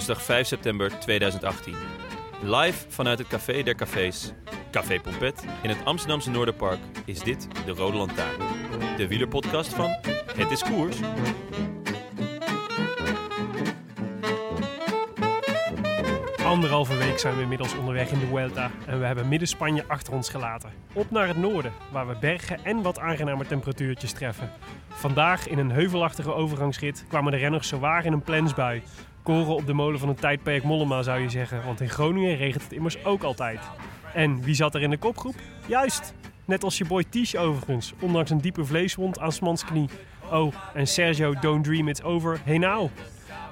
Woensdag 5 september 2018. Live vanuit het Café der Cafés, Café Pompet, in het Amsterdamse Noorderpark is dit de Rode Lantaarn. De wielerpodcast van Het is Koers. Anderhalve week zijn we inmiddels onderweg in de Vuelta en we hebben midden Spanje achter ons gelaten. Op naar het noorden, waar we bergen en wat aangenamer temperatuurtjes treffen. Vandaag in een heuvelachtige overgangsrit kwamen de renners zowaar in een plensbui. Koren op de molen van een tijdperk Mollema zou je zeggen, want in Groningen regent het immers ook altijd. En wie zat er in de kopgroep? Juist, net als je boy Tish overigens, ondanks een diepe vleeswond aan Smans knie. Oh, en Sergio Don't Dream It's Over, hey nou.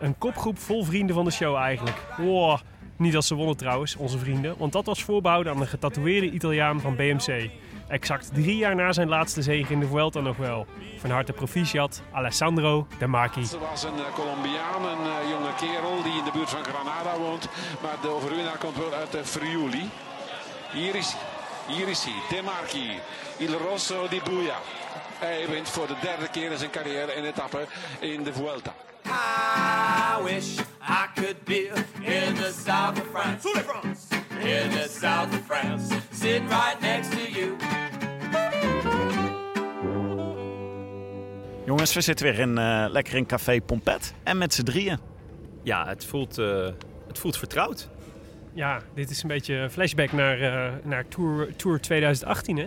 Een kopgroep vol vrienden van de show eigenlijk. Wow. Niet als ze wonnen trouwens, onze vrienden, want dat was voorbehouden aan de getatoeëerde Italiaan van BMC. Exact drie jaar na zijn laatste zege in de Vuelta nog wel. Van harte proficiat, Alessandro De Marchi. Er was een eh, Colombiaan, een eh, jonge kerel die in de buurt van Granada woont. Maar de overwinnaar komt wel uit de Friuli. Hier is, hier is hij, De Marchi, Il Rosso di Buia. Hij wint voor de derde keer in zijn carrière een etappe in de Vuelta. I wish I could be in the south of France. In the south of France. Sitting right next to you. Jongens, we zitten weer in, eh, lekker in Café Pompet. En met z'n drieën. Ja, het voelt, eh, het voelt vertrouwd. Ja, dit is een beetje een flashback naar, eh, naar Tour, Tour 2018 hè?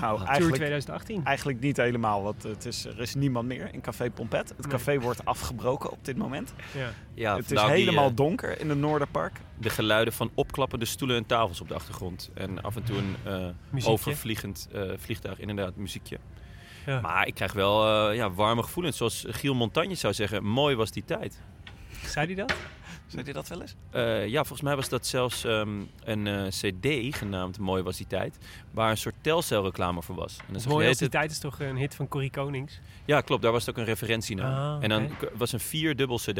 Nou, Tour eigenlijk, 2018. eigenlijk niet helemaal. Want het is, er is niemand meer in Café Pompet. Het Nee. café wordt afgebroken op dit moment. Ja. Ja, het is die, helemaal donker in het Noorderpark. de geluiden van opklappende stoelen en tafels op de achtergrond. En af en toe een eh, overvliegend eh, vliegtuig, inderdaad, muziekje. Ja. Maar ik krijg wel eh, ja, warme gevoelens. Zoals Giel Montagne zou zeggen, mooi was die tijd. Zei hij dat? Zei je dat wel eens? Eh, ja, volgens mij was dat zelfs ehm, een eh, cd genaamd Mooi was die tijd. Waar een soort Telcel reclame voor was. En Mooi als die tijd is toch een hit van Corrie Konings? Ja, klopt. Daar was het ook een referentie naar. Ah, En dan was een vierdubbel cd.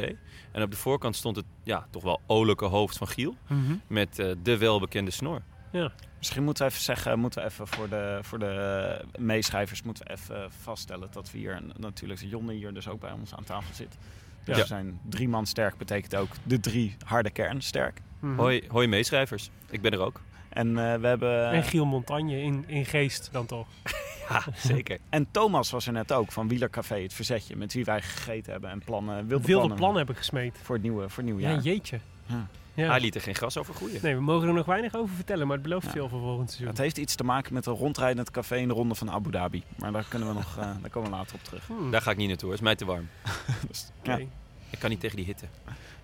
En op de voorkant stond het ja, toch wel olijke hoofd van Giel. Met eh, de welbekende snor. Ja. Misschien moeten we even zeggen, moeten we even voor de, voor de meeschrijvers moeten we even vaststellen dat we hier natuurlijk Jonne hier dus ook bij ons aan tafel zit. Dus Ja. we zijn drie man sterk betekent ook de drie harde kern sterk. Mhm. Hoi, hoi meeschrijvers. Ik ben er ook. En eh, we hebben. En Giel Montagne in, in geest dan toch? Ja, zeker. En Thomas was er net ook van Wielercafé, het verzetje, met wie wij gegeten hebben en plannen, wilde, Wilde plannen, plannen hebben gesmeed. voor het nieuwe, voor het nieuwe Ja, jaar. jeetje. Ja. Ja. Hij liet er geen gras over groeien. Nee, we mogen er nog weinig over vertellen, maar het belooft Ja. veel voor volgend seizoen. Het heeft iets te maken met een rondrijdend café in de ronde van Abu Dhabi. Maar daar kunnen we nog, eh, daar komen we later op terug. Hmm, Daar ga ik niet naartoe. Het is mij te warm. Dus, oké. ja. Ik kan niet tegen die hitte.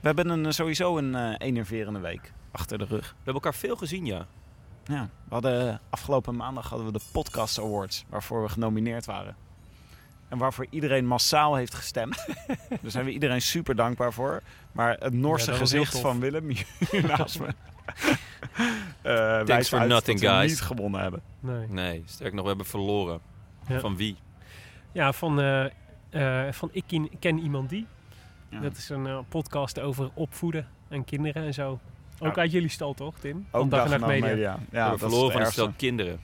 We hebben een, sowieso een eh enerverende week achter de rug. We hebben elkaar veel gezien, ja. Ja, we hadden, afgelopen maandag hadden we de Podcast Awards, waarvoor we genomineerd waren. En waarvoor iedereen massaal heeft gestemd. Daar zijn we iedereen super dankbaar voor. Maar het Noorse Ja, gezicht van Willem hier naast me. eh wijst for nothing, dat we guys. niet gewonnen hebben. Nee. Nee, sterk nog, we hebben verloren. Ja. Van wie? Ja, van, eh, eh, van Ik ken, ken Iemand Die. Ja. Dat is een podcast over opvoeden en kinderen en zo. Ook Ja. uit jullie stal toch, Tim? Ook Van Dag en Nacht Media. Ja, we hebben dat is verloren van een stel kinderen.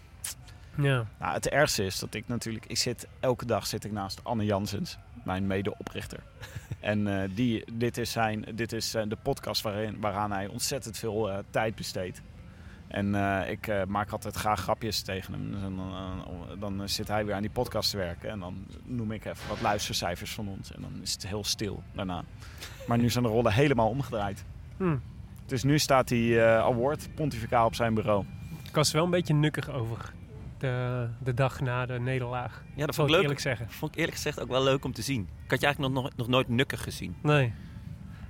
Ja. Nou, het ergste is dat ik natuurlijk... Ik zit, elke dag zit ik naast Anne Jansens, mijn medeoprichter. en eh, die, dit is, zijn, dit is eh, de podcast waarin, waaraan hij ontzettend veel eh, tijd besteedt. En ik maak altijd graag grapjes tegen hem. Dus dan, dan zit hij weer aan die podcast te werken. En dan noem ik even wat luistercijfers van ons. En dan is het heel stil daarna. Maar nu zijn de rollen helemaal omgedraaid. Hm. Dus nu staat die award pontificaal op zijn bureau. Ik was er wel een beetje nukkig over de, de dag na de nederlaag. Ja, dat vond ik leuk. eerlijk zeggen. Vond ik eerlijk gezegd ook wel leuk om te zien. Ik had je eigenlijk nog, nog, nooit nukkig gezien. Nee.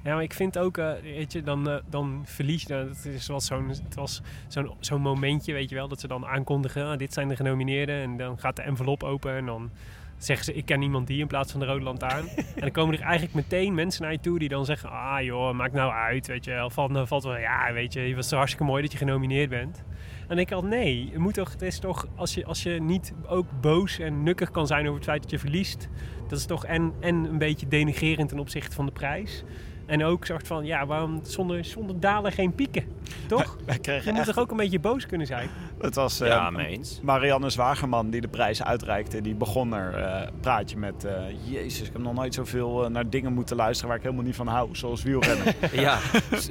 Ja, maar ik vind ook, eh, weet je, dan, eh, dan verlies je. nou, Het, is wel zo'n, het was zo'n, zo'n momentje, weet je wel, dat ze dan aankondigen: ah, dit zijn de genomineerden. En dan gaat de envelop open en dan zeggen ze: ik ken iemand die in plaats van de rode lantaarn. en dan komen er eigenlijk meteen mensen naar je toe die dan zeggen: ah joh, maakt nou uit, weet je wel. Valt, nou, valt wel, ja, weet je, het was hartstikke mooi dat je genomineerd bent. En ik al, nee, het, moet toch, het is toch, als je, als je niet ook boos en nukkig kan zijn over het feit dat je verliest, dat is toch en, en een beetje denigrerend ten opzichte van de prijs. En ook soort van, ja, waarom zonder, zonder dalen geen pieken? Toch? Wij Je moet echt... toch ook een beetje boos kunnen zijn? Het was eh, ja, mee eens. Marianne Zwagerman die de prijs uitreikte. Die begon er eh praatje met... eh, Jezus, ik heb nog nooit zoveel eh, naar dingen moeten luisteren waar ik helemaal niet van hou. Zoals wielrennen. Ja,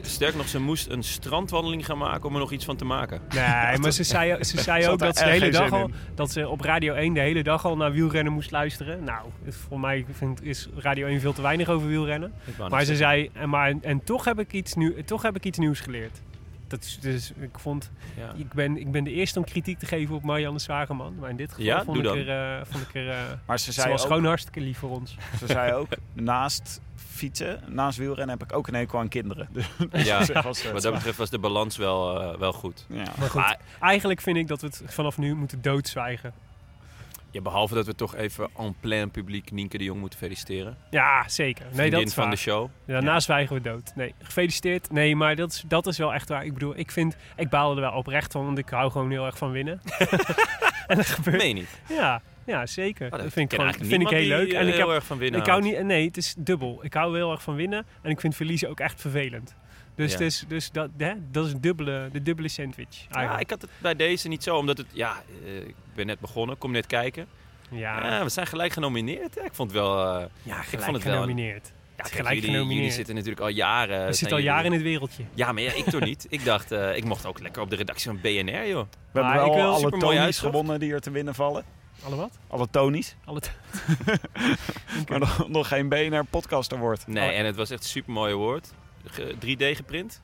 sterk nog, ze moest een strandwandeling gaan maken om er nog iets van te maken. Nee, maar ze zei, ze zei ook dat ze de hele dag al, dat ze op Radio 1 de hele dag al naar wielrennen moest luisteren. Nou, voor mij vind, is Radio 1 veel te weinig over wielrennen. Maar ze zeggen. En, maar, en toch, heb ik iets nieuw, toch heb ik iets nieuws geleerd. Dat is, dus ik vond, Ja. ik ben, ik ben de eerste om kritiek te geven op Marianne Zwageman. Maar in dit geval Ja, vond, ik er, eh, vond ik er, eh, Maar ze ze zei, was ook, gewoon hartstikke lief voor ons. ze zei ook, naast fietsen, naast wielrennen heb ik ook een hekel aan kinderen. Dus Ja, ze was, eh, wat dat betreft was de balans wel, eh, wel goed. ja. Maar goed, Maar eigenlijk vind ik dat we het vanaf nu moeten doodzwijgen. Ja, behalve dat we toch even en plein publiek Nienke de Jong moeten feliciteren. Ja, zeker. Nee, Vriendin dat is van waar. de show. Daarna zwijgen we dood. Nee, gefeliciteerd. Nee, maar dat is, dat is wel echt waar. Ik bedoel, ik vind, ik baalde er wel oprecht van, want ik hou gewoon heel erg van winnen. en dat gebeurt. Meen niet. Ja, ja, zeker. Oh, dat vind ik, gewoon, vind ik heel leuk. En eh, ik, heb, heel erg van winnen ik hou niet, nee, het is dubbel. Ik hou heel erg van winnen en ik vind verliezen ook echt vervelend. Dus, Ja. is, dus dat, hè, dat is een dubbele, de dubbele sandwich. Ja, ik had het bij deze niet zo, omdat het, ja, eh, ik ben net begonnen, kom net kijken. Ja, Ja, we zijn gelijk genomineerd. Ja, ik vond het wel, eh, ja ik gelijk vond het wel. genomineerd. ja, is kijk, gelijk jullie, jullie genomineerd. zitten natuurlijk al jaren. We zitten al jullie- jaren in het wereldje. Ja, maar ja, ik toch niet. Ik dacht, eh, ik mocht ook lekker op de redactie van BNR, joh. We Maar hebben wel alle Tonys gewonnen die er te winnen vallen. Alle wat? Alle Tonys. Alle t- Maar nog, nog geen BNR podcast award. Nee, en het was echt een super mooi woord. 3D geprint.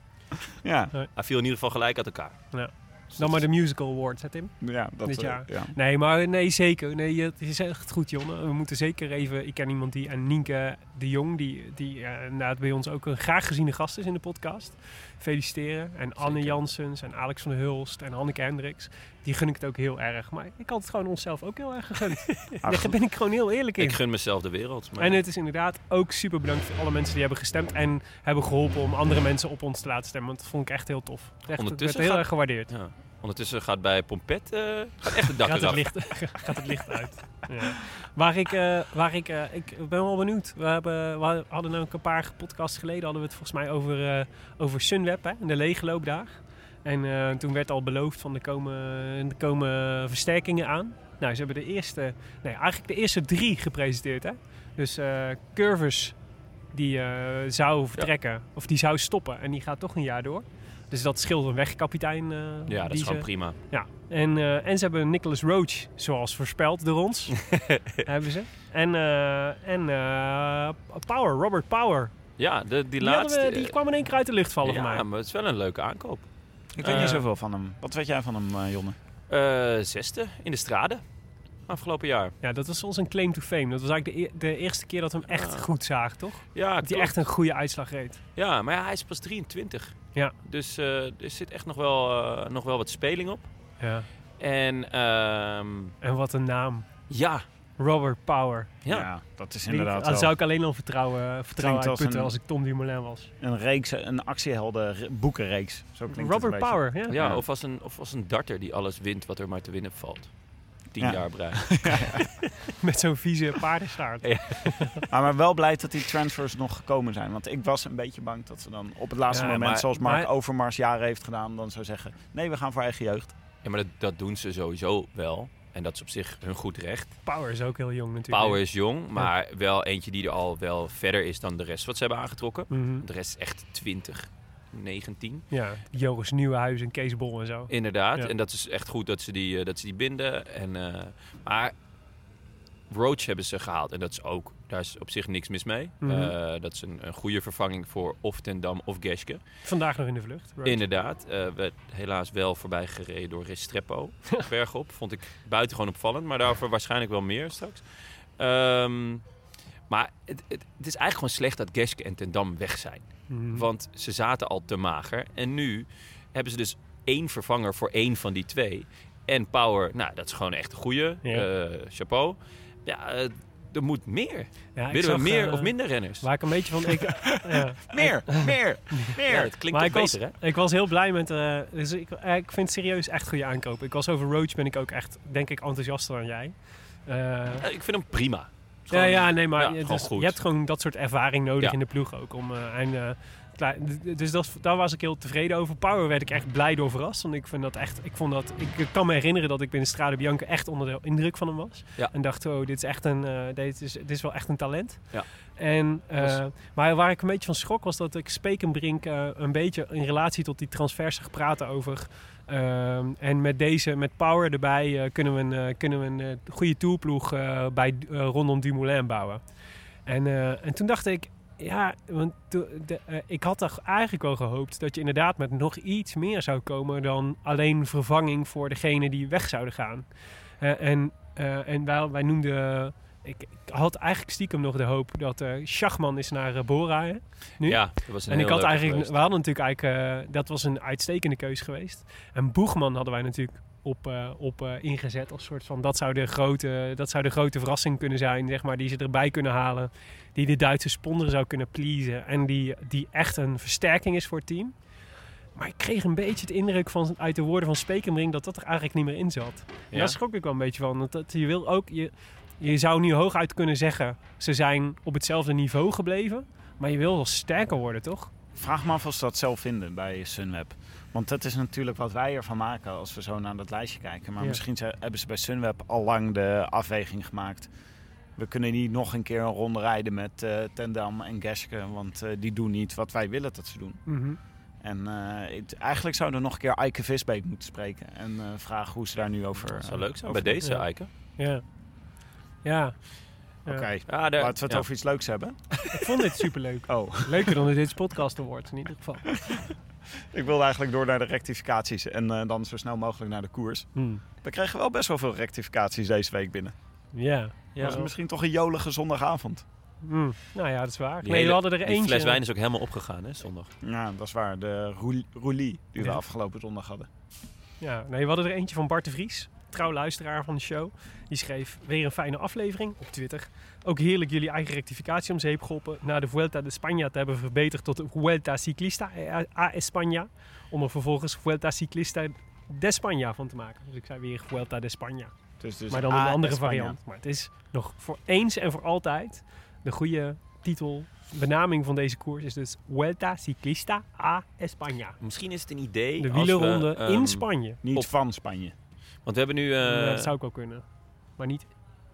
Ja, Hij viel in ieder geval gelijk uit elkaar. Ja. Dan maar de musical awards, hè Tim? ja, dat, Dit eh, jaar. ja. Nee, maar nee, zeker. Nee, het is echt goed, Jonne. We moeten zeker even... Ik ken iemand die... En Nienke de Jong, die, die eh, inderdaad bij ons ook een graag geziene gast is in de podcast. Feliciteren. En Anne Zeker. Janssens en Alex van der Hulst en Hanneke Hendricks. Die gun ik het ook heel erg. Maar ik had het gewoon onszelf ook heel erg gegund. Daar ben ik gewoon heel eerlijk in. Ik gun mezelf de wereld. Maar En het is inderdaad ook super bedankt voor alle mensen die hebben gestemd. En hebben geholpen om andere mensen op ons te laten stemmen. Want dat vond ik echt heel tof. Echt, het werd Ondertussen heel gaat- erg gewaardeerd. ja. Ondertussen gaat bij Pompet eh, gaat echt het dak gaat het, licht, gaat het licht uit. Ja. Waar ik, eh, waar ik, eh, ik ben wel benieuwd. We, hebben, we hadden nou een paar podcasts geleden hadden we het volgens mij over, eh, over Sunweb hè, en de leegloopdag. En eh, toen werd al beloofd van er komen, er komen versterkingen aan. Nou, ze hebben de eerste, nee, eigenlijk de eerste drie gepresenteerd. Hè? Dus eh Curvus, die eh, zou vertrekken, of die zou stoppen en die gaat toch een jaar door. Dus dat scheelt een wegkapitein. Ja, dat is gewoon ze- prima. ja, en, en ze hebben Nicholas Roach, zoals voorspeld door ons, hebben ze. En, en Power, Robert Power. Ja, de, die Die, laatste... we- die kwam in één keer uit de lucht vallen ja, mij. maar het is wel een leuke aankoop. Ik weet Eh, niet zoveel van hem. Wat weet jij van hem, eh, Jonne? Eh, zesde in de straden. Afgelopen jaar. Ja, dat was ons een claim to fame. Dat was eigenlijk de, e- de eerste keer dat we hem echt Ah. goed zagen, toch? Ja, Dat hij echt een goede uitslag reed. ja, maar ja, hij is pas 23. Ja. Dus eh, er zit echt nog wel, eh, nog wel wat speling op. Ja. En ehm, En wat een naam. ja, Robert Power. ja. dat is inderdaad dat zou ik alleen al vertrouwen, vertrouwen Klinkt als uitputten een- als ik Tom Dumoulin was. een reeks, een actiehelden re- boekenreeks. Zo klinkt Robert het. Power, ja. Ja. Of, als een, of als een darter die alles wint wat er maar te winnen valt. Tien Ja. jaar brein. Met zo'n vieze paardenstaart. Ja. Maar, maar wel blij dat die transfers nog gekomen zijn. Want ik was een beetje bang dat ze dan op het laatste Ja, moment, maar- zoals Mark maar- Overmars jaren heeft gedaan, dan zou zeggen: nee, we gaan voor eigen jeugd. Ja, maar dat, dat doen ze sowieso wel. En dat is op zich hun goed recht. Power is ook heel jong natuurlijk. Power is jong, maar wel eentje die er al wel verder is dan de rest wat ze hebben aangetrokken. Mhm. De rest is echt 20. 19. Ja, Joris Nieuwenhuis en Kees Bol en zo. Inderdaad. Ja. En dat is echt goed dat ze die, eh, dat ze die binden. En, eh, maar Roach hebben ze gehaald. En dat is ook, daar is op zich niks mis mee. Mhm. Eh, dat is een, een goede vervanging voor of Ten Dam of Geske. Vandaag nog in de vlucht. Roach. Inderdaad. eh werd helaas wel voorbij gereden door Restrepo. bergop. Vond ik buitengewoon opvallend. Maar daarover waarschijnlijk wel meer straks. Ehm, maar het, het, het is eigenlijk gewoon slecht dat Geske en Ten Dam weg zijn. Mhm. Want ze zaten al te mager. En nu hebben ze dus één vervanger voor één van die twee. En Power, nou, dat is gewoon echt een goeie. Ja. Eh, chapeau. Ja, eh, er moet meer. Ja, Willen zag, we meer eh, of minder renners? Waar ik een beetje van... Ik, ja. Meer, meer, meer. Ja, het klinkt was, beter, hè? ik was heel blij met... eh, dus ik, ik vind het serieus echt goede aankoop. Ik was over Roach ben ik ook echt, denk ik, enthousiaster dan jij. Ik vind hem prima. ja, Gewoon- ja, nee, maar ja, dus je hebt gewoon dat soort ervaring nodig in de ploeg ook. Om, en, dus dat, daar was ik heel tevreden over. Power werd ik echt blij door verrast. Want ik vind dat echt, ik vond dat, ik kan me herinneren dat ik binnen Strade Bianca echt onder de indruk van hem was. Ja. En dacht, oh, dit is echt een, eh, dit, is, dit is wel echt een talent. Ja. En, eh, maar waar ik een beetje van schrok was dat ik Spekenbrink eh een beetje in relatie tot die transfers zag praten over. en met deze, met Power erbij, kunnen we een, kunnen we een goede tourploeg eh, bij, rondom Dumoulin bouwen. En, en toen dacht ik, ja, want de, eh, ik had toch eigenlijk wel gehoopt dat je inderdaad met nog iets meer zou komen dan alleen vervanging voor degene die weg zouden gaan. Eh, en eh, en wij, wij noemden. Ik, ik had eigenlijk stiekem nog de hoop dat eh Schachman is naar Bora. Hè, nu. Ja, dat was een En ik had eigenlijk, geweest. we hadden natuurlijk eigenlijk, dat was een uitstekende keus geweest. En Boegman hadden wij natuurlijk op, eh, op eh, ingezet als soort van, dat zou, de grote, dat zou de grote verrassing kunnen zijn, zeg maar, die ze erbij kunnen halen. Die de Duitse sponsor zou kunnen pleasen en die, die echt een versterking is voor het team. Maar ik kreeg een beetje de indruk van, uit de woorden van Spekenbrink dat dat er eigenlijk niet meer in zat. En Ja? daar schrok ik wel een beetje van. Want dat, je wil ook, je, je zou nu hooguit kunnen zeggen, ze zijn op hetzelfde niveau gebleven. Maar je wil wel sterker worden, toch? Vraag me af of ze dat zelf vinden bij Sunweb. Want dat is natuurlijk wat wij ervan maken als we zo naar dat lijstje kijken. Maar Ja. misschien ze- hebben ze bij Sunweb al lang de afweging gemaakt. We kunnen niet nog een keer een ronde rijden met eh Tendam en Geske. Want eh, die doen niet wat wij willen dat ze doen. En eh, het- eigenlijk zouden we nog een keer Eike Visbeek moeten spreken. En eh, vragen hoe ze daar nu over... Dat zou leuk zijn bij deze, Ja. Eike. Ja. Ja. Oké, Ja, daar- laten we het ja. over iets leuks hebben. Ik vond dit superleuk. Oh, Leuker dan de Dit Podcast Award in ieder geval. ik wilde eigenlijk door naar de rectificaties. En eh, dan zo snel mogelijk naar de koers. Hmm. We kregen wel best wel veel rectificaties deze week binnen. Ja. Ja. was het misschien toch een jolige zondagavond. Hmm. Nou ja, dat is waar. Die nee, we hadden er Die eentje. fles wijn is ook helemaal opgegaan, hè, zondag. Ja, dat is waar. De rouli- roulie die we Ja. afgelopen zondag hadden. Ja, nee, we hadden er eentje van Bart de Vries, trouw luisteraar van de show. Die schreef weer een fijne aflevering op Twitter. Ook heerlijk jullie eigen rectificatie om zeep geholpen. Na de Vuelta de España te hebben verbeterd tot de Vuelta Ciclista eh, a España. Om er vervolgens Vuelta Ciclista de España van te maken. Dus ik zei weer Vuelta de España. Dus, dus maar dan een andere variant. Maar het is nog voor eens en voor altijd de goede titel, benaming van deze koers is dus Vuelta Ciclista a España. Misschien is het een idee. De als we, wielerronde ehm, in Spanje. Niet Op- van Spanje. Want we hebben nu... eh, Ja, dat zou ik wel kunnen. Maar niet.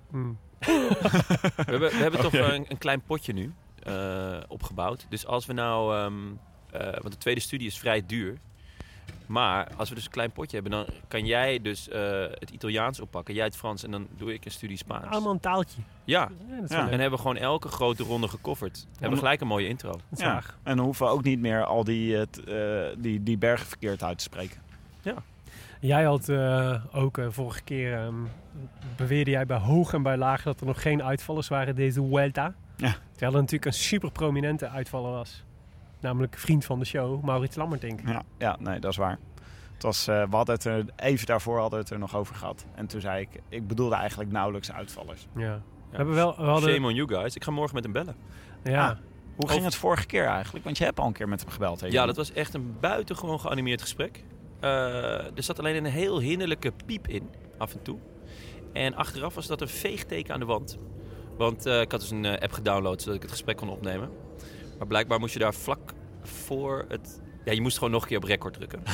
Hmm. We hebben, we hebben toch een, een klein potje nu eh, opgebouwd. Dus als we nou... ehm, eh, want de tweede studie is vrij duur. Maar als we dus een klein potje hebben, dan kan jij dus eh, het Italiaans oppakken. Jij het Frans en dan doe ik een studie Spaans. Allemaal een taaltje. Ja, Ja, dat is Ja. wel en hebben we gewoon elke grote ronde gecoverd. Hebben we gelijk een mooie intro. Ja. En dan hoeven we ook niet meer al die, die, die bergen verkeerd uit te spreken. Jij had eh, ook eh, vorige keer, ehm, beweerde jij bij hoog en bij laag dat er nog geen uitvallers waren deze Vuelta. Ja. Terwijl er natuurlijk een super prominente uitvaller was. Namelijk vriend van de show, Maurits Lammertink. Ja, ja nee, dat is waar. Het was, eh, we hadden het er, even daarvoor hadden we het er nog over gehad. En toen zei ik, ik bedoelde eigenlijk nauwelijks uitvallers. Ja. We hebben wel, we hadden, Shame on you guys. Ik ga morgen met hem bellen. ja. Ah. Hoe ging het vorige keer eigenlijk? Want je hebt al een keer met hem gebeld. hè, Ja, dat was echt een buitengewoon geanimeerd gesprek. Eh, er zat alleen een heel hinderlijke piep in, af en toe. En achteraf was dat een veegteken aan de wand. Want eh, ik had dus een eh, app gedownload zodat ik het gesprek kon opnemen. Maar blijkbaar moest je daar vlak voor het... Ja, je moest gewoon nog een keer op record drukken.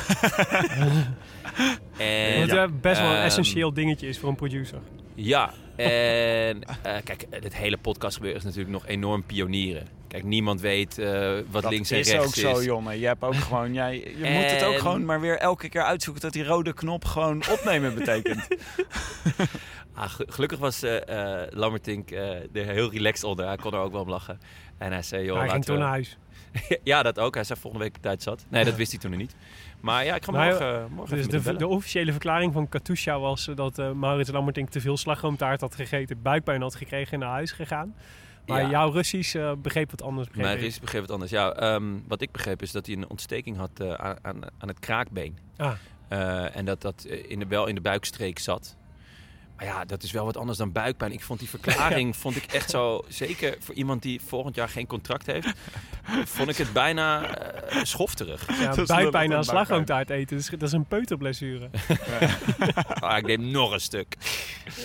en, Wat eh, best wel een Ehm, essentieel dingetje is voor een producer. Ja, en kijk, het hele podcast gebeuren is natuurlijk nog enorm pionieren. Kijk, niemand weet eh, wat Dat links en is rechts ook is. zo, Jonne. Je, hebt ook gewoon, jij, je moet het ook gewoon maar weer elke keer uitzoeken dat die rode knop gewoon opnemen betekent. Ah, ge- gelukkig was eh eh, Lammertink eh, er heel relaxed onder. Hij kon er ook wel om lachen. En hij zei, joh, hij ging toen naar huis. ja, dat ook. Hij zei volgende week tijd zat. Nee, dat wist hij toen nog niet. Maar ja, ik ga Nou, morgen, morgen Dus even de, de officiële verklaring van Katusha was dat eh Maurits Lammertink te veel slagroomtaart had gegeten, buikpijn had gekregen en naar huis gegaan. Maar Ja. jouw Russisch eh, begreep wat anders. begreep Mijn. Russisch begreep het anders. Ja, ehm, wat ik begreep is dat hij een ontsteking had eh, aan, aan, aan het kraakbeen. Ah, Eh, en dat dat in de, wel in de buikstreek zat. Maar ja, dat is wel wat anders dan buikpijn. Ik vond die verklaring vond ik echt zo... Zeker voor iemand die volgend jaar geen contract heeft... vond ik het bijna eh, schofterig. ja, is buikpijn dat slagroomtaart eten, dus dat is een peuterblessure. Ah, ik neem nog een stuk.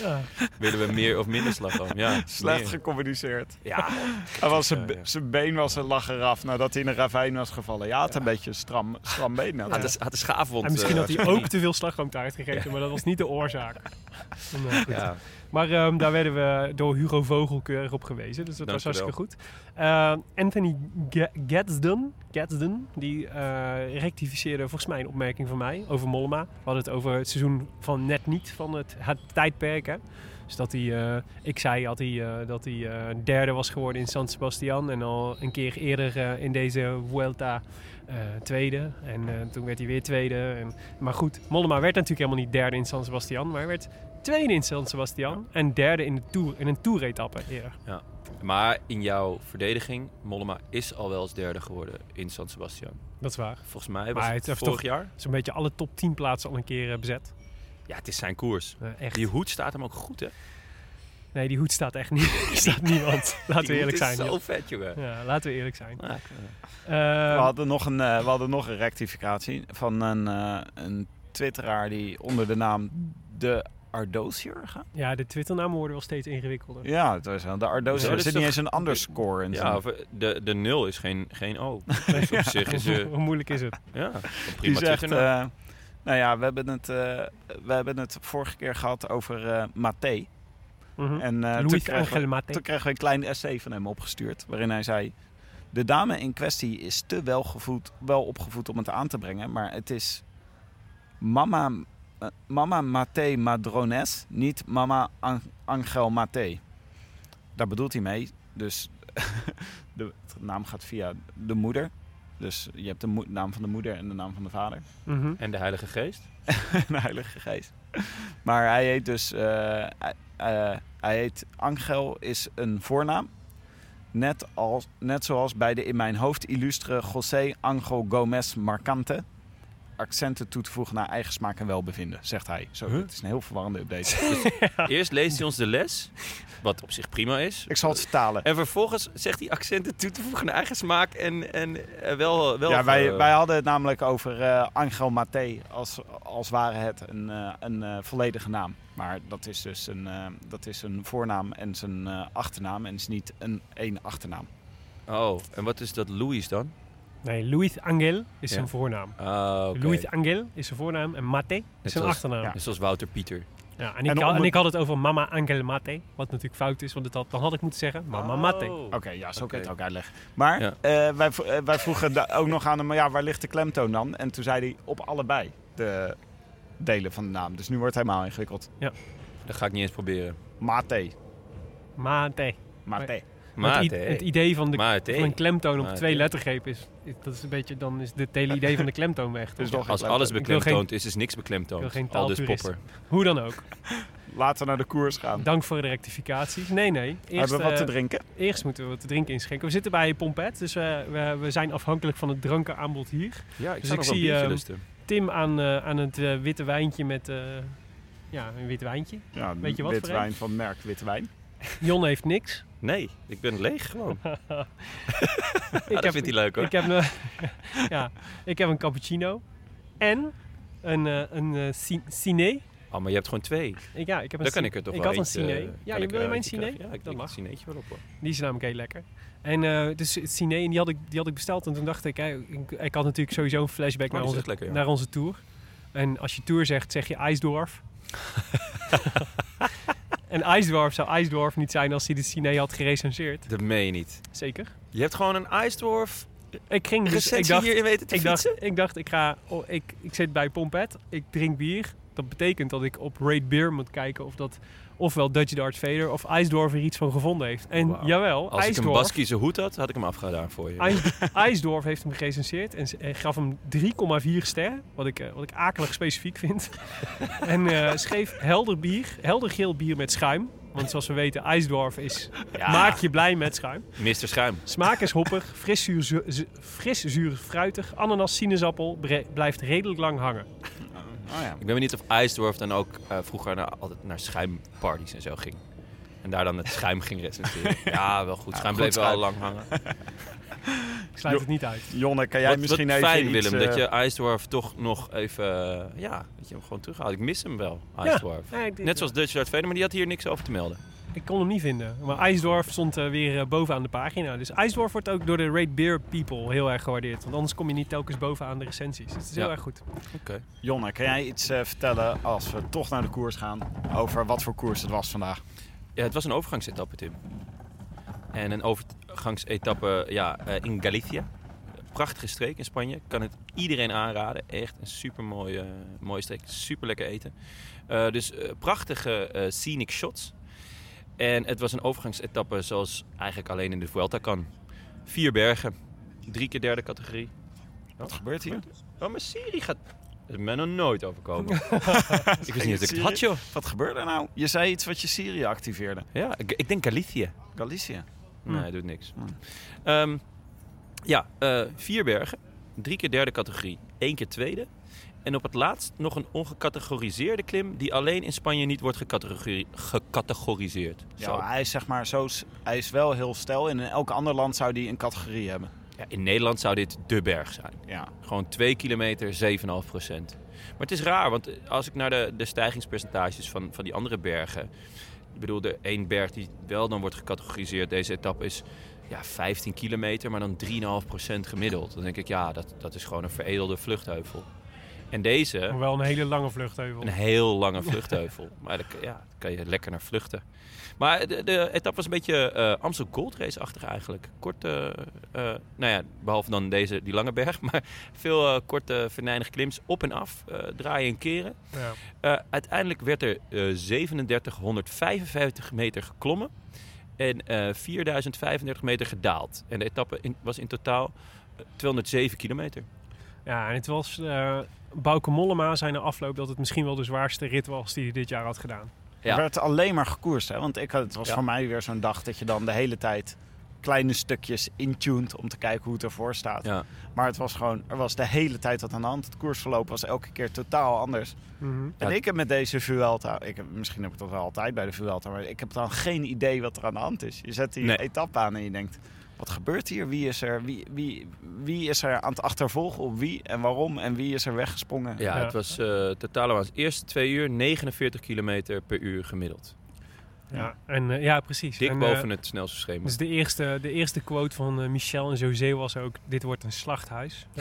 Ja. Willen we meer of minder slagroom? Ja, Slecht meer. gecommuniceerd. Ja, Hij was zijn, Ja, ja. been was een lach eraf nadat hij in een ravijn was gevallen. Ja, het een beetje een stram, stram been. had. een, had een schaafwond. En misschien eh, had hij ook te veel slagroomtaart gegeten, maar dat was niet de oorzaak. Goed. Ja, Maar ehm, daar werden we door Hugo Vogel keurig op gewezen. Dus dat Dank was hartstikke goed. Eh, Anthony Ga- Gadsden, Gadsden die eh, rectificeerde volgens mij een opmerking van mij over Mollema. We hadden het over het seizoen van net niet van het, het tijdperk. Hè? Dus dat hij, eh, ik zei had hij, eh, dat hij derde was geworden in San Sebastian. En al een keer eerder in deze Vuelta tweede. En toen werd hij weer tweede. En, maar goed, Mollema werd natuurlijk helemaal niet derde in San Sebastian. Maar hij werd tweede in San Sebastian. En derde in, de tour, in een toeretappe eerder. maar in jouw verdediging, Mollema is al wel eens derde geworden in San Sebastian. Dat is waar. Volgens mij was Maar het vorig toch- jaar. Zo'n beetje alle top 10 plaatsen al een keer eh, bezet. Ja, het is zijn koers. Eh, echt. Die hoed staat hem ook goed, hè? Nee, die hoed staat echt niet. Die staat niemand. Laten we eerlijk hoed is zijn. zo joh. vet, jongen. Ja, laten we eerlijk zijn. Ja, ik, We Eh, hadden nog een, eh, we hadden nog een rectificatie van een, eh, een twitteraar die onder de naam de Ardosier gaat. ja, de Twitternamen worden wel steeds ingewikkelder. Ja, het was de Ardosier. Ja, er dat zit is niet eens een underscore in. ja, eh, de, de nul is geen, geen O. Dus op zich is eh, Hoe moeilijk is het? ja, een die prima zegt, eh, nou ja, we hebben, het, eh, we hebben het vorige keer gehad over eh Maté. Mhm. En eh, toen, kregen we, Mate. toen kregen we een klein essay van hem opgestuurd. Waarin hij zei, de dame in kwestie is te wel, gevoed, wel opgevoed om het aan te brengen. Maar het is mama, mama Maté Madrones, niet mama An- Angel Maté. Daar bedoelt hij mee. Dus de, naam gaat via de moeder. Dus je hebt de naam van de moeder en de naam van de vader. Mhm. En de Heilige Geest? de Heilige Geest. Maar hij heet dus... eh, hij- eh, hij heet Angel is een voornaam. Net, als, net zoals bij de in mijn hoofd illustre José Angel Gomez Marcante. Accenten toe te voegen naar eigen smaak en welbevinden, zegt hij. Zo, Huh? Het is een heel verwarrende update. Eerst leest hij ons de les, wat op zich prima is. Ik zal het vertalen. En vervolgens zegt hij accenten toe te voegen naar eigen smaak en, en eh, wel, wel... Ja, wij, eh, wij hadden het namelijk over eh, Angel Maté als, als ware het een, eh, een eh, volledige naam. Maar dat is dus een, eh, dat is een voornaam en zijn eh, achternaam en is niet een één achternaam. Oh, en wat is dat Louis dan? Nee, Luis Angel is Ja. zijn voornaam. Oké. Luis Angel is zijn voornaam en Mate is zijn zoals- achternaam. ja. Ja. Net zoals Wouter Pieter. en, ik, En had- en ik had het over Mama Angel Mate. Wat natuurlijk fout is, want het had, dan had ik moeten zeggen Mama Mate. Oké, ja, zo kun je het ook uitleggen. Maar Ja. eh, wij, eh, wij vroegen da- ook nog aan hem, ja, waar ligt de klemtoon dan? En toen zei hij op allebei de delen van de naam. Dus nu wordt het helemaal ingewikkeld. Dat ga ik niet eens proberen. Mate. Mate. Mate. Maar het, idee van, de, van een klemtoon op twee lettergrepen is, dat is een beetje, dan is het hele idee van de klemtoon weg. Dus Als alles beklemtoond is, is niks beklemtoond. ik wil geen Al dus popper. Hoe dan ook. Laten we naar de koers gaan. Dank voor de rectificatie. Nee, nee. Eerst, Hebben we wat te eh, drinken? eerst moeten we wat te drinken inschenken. We zitten bij Pompet, dus eh, we, we zijn afhankelijk van het drankenaanbod hier. Ja, ik Dus ik nog wel een zie, lusten. Tim aan, eh, aan het eh, witte wijntje met... eh, ja, een wit wijntje. Ja, weet je wat wit voor een? wijn van merk Witte Wijn. Jon heeft niks. Nee, ik ben leeg gewoon. ik Ah, dat vindt hij leuk hoor. Ik heb, een, ja, ik heb een cappuccino. En een, eh, een eh, ci- ciné. Oh, maar je hebt gewoon twee. Ik, ja, ik heb een Dan kan ik er toch ik wel had een eentje, ciné. eh, Ja, je ik wil je mijn krijgen? Ja, ik dat mag. een cineetje wel op hoor. Die is namelijk heel lekker. En dus ciné, en die had, ik, die had ik besteld. En toen dacht ik, hè, ik, ik had natuurlijk sowieso een flashback Oh, naar, onze, lekker, ja. naar onze tour. En als je tour zegt, zeg je IJsdorf. En IJsdorf zou IJsdorf niet zijn als hij de ciné had gerecenseerd. Dat meen je niet. Zeker. Je hebt gewoon een ijsdorf Ik ging dus, ik dacht, hierin weten te ik dacht, ik dacht, ik ga, oh, ik, ik zit bij Pompet, ik drink bier. Dat betekent dat ik op Rate Beer moet kijken of dat ofwel Dutch Darts Vader of IJsdorf er iets van gevonden heeft. En Wauw. jawel, Als ik een Baskische hoed had, had ik hem afgedaan voor je. IJs- IJsdorf heeft hem gerecenseerd en, gaf hem 3,4 sterren, wat ik, eh, wat ik akelig specifiek vind. en eh, schreef helder bier, helder geel bier met schuim. Want zoals we weten, IJsdorf is, Ja. maak je blij met schuim. Mr. Schuim. Smaak is hoppig, fris zuur, zu- zu- fris zuur fruitig, ananas, sinaasappel blijft redelijk lang hangen. Oh ja. Ik ben benieuwd of IJsdorf dan ook eh, vroeger naar, altijd naar schuimparties en zo ging. En daar dan het schuim ging recenseren. ja, wel goed. Schuim bleef wel schuim. lang hangen. Ik sluit het niet uit. Jonne, kan jij wat, misschien wat even fijn, iets, Willem, eh, dat je IJsdorf toch nog even... eh, ja, dat je hem gewoon terughaalt. Ik mis hem wel, IJsdorf. Ja, Net zoals Dutch Darth Vader, maar die had hier niks over te melden. Ik kon hem niet vinden. Maar IJsdorf stond eh, weer eh, bovenaan de pagina. Dus IJsdorf wordt ook door de Rate Beer People heel erg gewaardeerd. Want anders kom je niet telkens bovenaan de recensies. Dus het is heel erg goed. Oké. Jonne, kan jij iets eh, vertellen als we toch naar de koers gaan over wat voor koers het was vandaag? Ja, het was een overgangsetappe, Tim. En een overgangsetappe ja, eh, in Galicië. Prachtige streek in Spanje. Kan het iedereen aanraden. Echt een super mooie, mooie streek. Super lekker eten. Eh, dus prachtige eh, scenic shots. En het was een overgangsetappe zoals eigenlijk alleen in de Vuelta kan. Vier bergen. Drie keer derde categorie. Wat gebeurt hier? Oh, mijn serie gaat... Dat is me nog nooit overkomen. ik wist niet dat ik het had, joh. Wat gebeurde er nou? Je zei iets wat je Syrië activeerde. Ja, ik, ik denk Galicië. Galicië. Nee, doet niks. Hmm. Ehm, ja, eh, vier bergen. Drie keer derde categorie. één keer tweede. En op het laatst nog een ongecategoriseerde klim... die alleen in Spanje niet wordt gecategori- gecategoriseerd. Ja, Zo. hij is zeg maar zo, hij is wel heel stel. En in elk ander land zou die een categorie hebben. Ja, in Nederland zou dit de berg zijn. Ja. Gewoon 2 kilometer, 7,5 procent. Maar het is raar, want als ik naar de, de stijgingspercentages van, van die andere bergen... Ik bedoel, de één berg die wel dan wordt gecategoriseerd, deze etappe is ja, 15 kilometer, maar dan 3,5 procent gemiddeld. Dan denk ik, ja, dat, dat is gewoon een veredelde vluchtheuvel. En deze, Maar wel een hele lange vluchtheuvel. een heel lange vluchtheuvel. Maar daar, ja, daar kan je lekker naar vluchten. Maar de, de etappe was een beetje eh Amstel Gold Race-achtig eigenlijk. Kort, eh, eh, nou ja, behalve dan deze, die lange berg. Maar veel korte, venijnige klims op en af, draaien en keren. Ja. Uiteindelijk werd er eh 3755 meter geklommen. En eh 4035 meter gedaald. En de etappe in- was in totaal eh, 207 kilometer. Ja, en het was eh Bauke Mollema zijn na afloop dat het misschien wel de zwaarste rit was die hij dit jaar had gedaan. Ja. Er werd alleen maar gekoerst. Hè? Want ik had, het was Ja. voor mij weer zo'n dag dat je dan de hele tijd kleine stukjes intuned om te kijken hoe het ervoor staat. Ja. Maar het was gewoon, er was de hele tijd wat aan de hand. Het koersverloop was elke keer totaal anders. Mhm. En Ja. ik heb met deze Vuelta, ik heb, misschien heb ik dat wel altijd bij de Vuelta, maar ik heb dan geen idee wat er aan de hand is. Je zet die Nee. etappe aan en je denkt, wat gebeurt hier? Wie is er, wie, wie, wie is er aan het achtervolgen op wie en waarom en wie is er weggesprongen? Ja, Ja. het was eh totaal was eerste twee uur 49 kilometer per uur gemiddeld. Ja, en, eh, ja precies. Dik En, boven eh, het snelste schema. Dus de eerste, de eerste quote van Michel en José was ook: Dit wordt een slachthuis.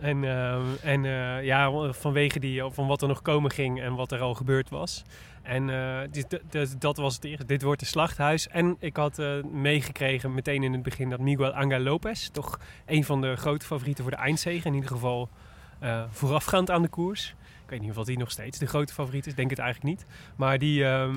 En ehm, en eh, ja, vanwege die, van wat er nog komen ging en wat er al gebeurd was. En eh, dit, dat was het eerste. Dit wordt een slachthuis. En ik had eh, meegekregen meteen in het begin dat Miguel Angel Lopez, toch een van de grote favorieten voor de eindzege, in ieder geval eh, voorafgaand aan de koers. Ik weet niet of hij nog steeds de grote favoriet is, denk het eigenlijk niet. Maar die, eh,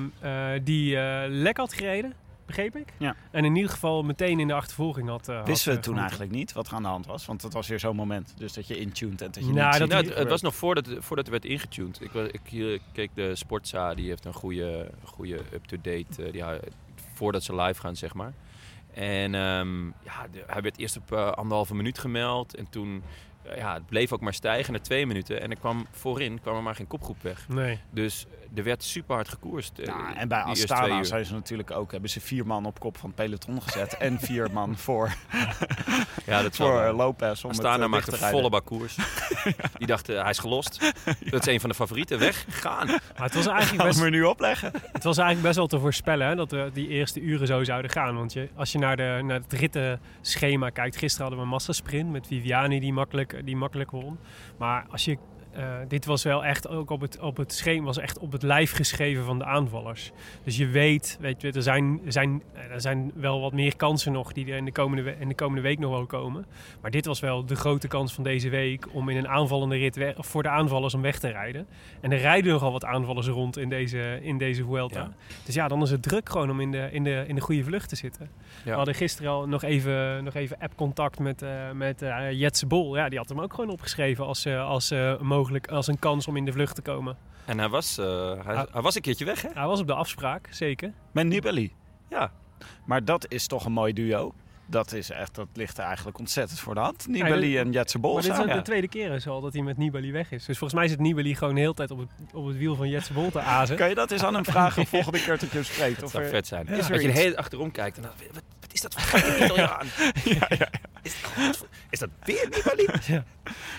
die lek had gereden, begreep ik. Ja. En in ieder geval meteen in de achtervolging had. eh, had, Wisten we eh, toen eigenlijk niet wat er aan de hand was? Want het was weer zo'n moment. Dus dat je intuned en dat je Nou, niet dat Nou, het, het was nog voordat, voordat er werd ingetuned. Ik, wa- ik eh, keek de Sportza, die heeft een goede, goede up-to-date, eh, die, voordat ze live gaan, zeg maar. En ehm, ja, de- hij werd eerst op anderhalve minuut gemeld. En toen, ja, het bleef ook maar stijgen naar twee minuten. En er kwam voorin kwam er maar geen kopgroep weg. Nee. Dus er werd super hard gekoerst. eh, Ja, en bij Astana zijn ze natuurlijk ook, hebben ze vier man op kop van het peloton gezet. en vier man voor, Ja, dat voor wel. eh, Lopez om Astana het eh, maakte dicht te rijden. volle bak koers. Die dacht, eh, hij is gelost. Dat is een van de favorieten. Weg, gaan. Maar het was eigenlijk best, er nu opleggen? het was eigenlijk best wel te voorspellen hè, dat we die eerste uren zo zouden gaan. Want je, als je naar, de, naar het rittenschema kijkt. Gisteren hadden we een massasprint met Viviani die makkelijk, die makkelijk won. Maar als je eh, dit was wel echt ook op het, op het schema, was echt op het lijf geschreven van de aanvallers. Dus je weet, weet je, er zijn, er zijn, eh, er zijn wel wat meer kansen nog die er in de, komende, in de komende week nog wel komen. Maar dit was wel de grote kans van deze week om in een aanvallende rit weg, voor de aanvallers om weg te rijden. En er rijden nogal wat aanvallers rond in deze, in deze Vuelta. Ja. Dus ja, dan is het druk gewoon om in de, in de, in de goede vlucht te zitten. We hadden gisteren al nog even, nog even app-contact met, eh met eh, Jetse Bol. Ja, die had hem ook gewoon opgeschreven als, eh, als, eh, mogelijk, als een kans om in de vlucht te komen. En hij was, eh, hij, Ah. hij was een keertje weg, hè? Hij was op de afspraak, zeker. Met Nibali. Ja. Maar dat is toch een mooi duo. Dat, is echt, dat ligt er eigenlijk ontzettend voor de hand. Nibali Ja, en Jetse Bol maar dit is ook de tweede keer is al dat hij met Nibali weg is. Dus volgens mij zit Nibali gewoon de hele tijd op het, op het wiel van Jetse Bol te azen. Kan je dat eens aan hem vragen volgende keer dat je hem spreekt? Dat Of zou vet zijn. is Als je de hele achterom kijkt en dan... Wat, wat is dat voor fucking Italiaan? Is, dat- is dat weer Nibali?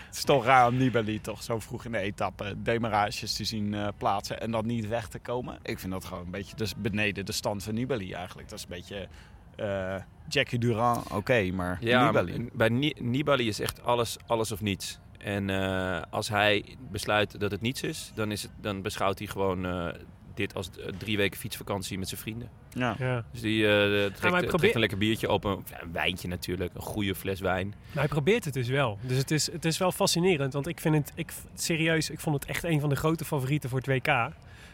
Het is toch raar om Nibali toch zo vroeg in de etappe demarages te zien eh, plaatsen en dan niet weg te komen. Ik vind dat gewoon een beetje dus beneden de stand van Nibali eigenlijk. Dat is een beetje eh, Jackie Durand, oké, maar Ja, Nibali. bij Ni- Nibali is echt alles, alles of niets. En eh, als hij besluit dat het niets is, dan, is het, dan beschouwt hij gewoon eh, dit als drie weken fietsvakantie met zijn vrienden. Ja. Ja. Dus die eh, trekt, een lekker biertje op, een, een wijntje natuurlijk, een goede fles wijn. Maar hij probeert het dus wel. Dus het is, het is wel fascinerend. Want ik vind het, ik, serieus, ik vond het echt een van de grote favorieten voor het WK. Eh,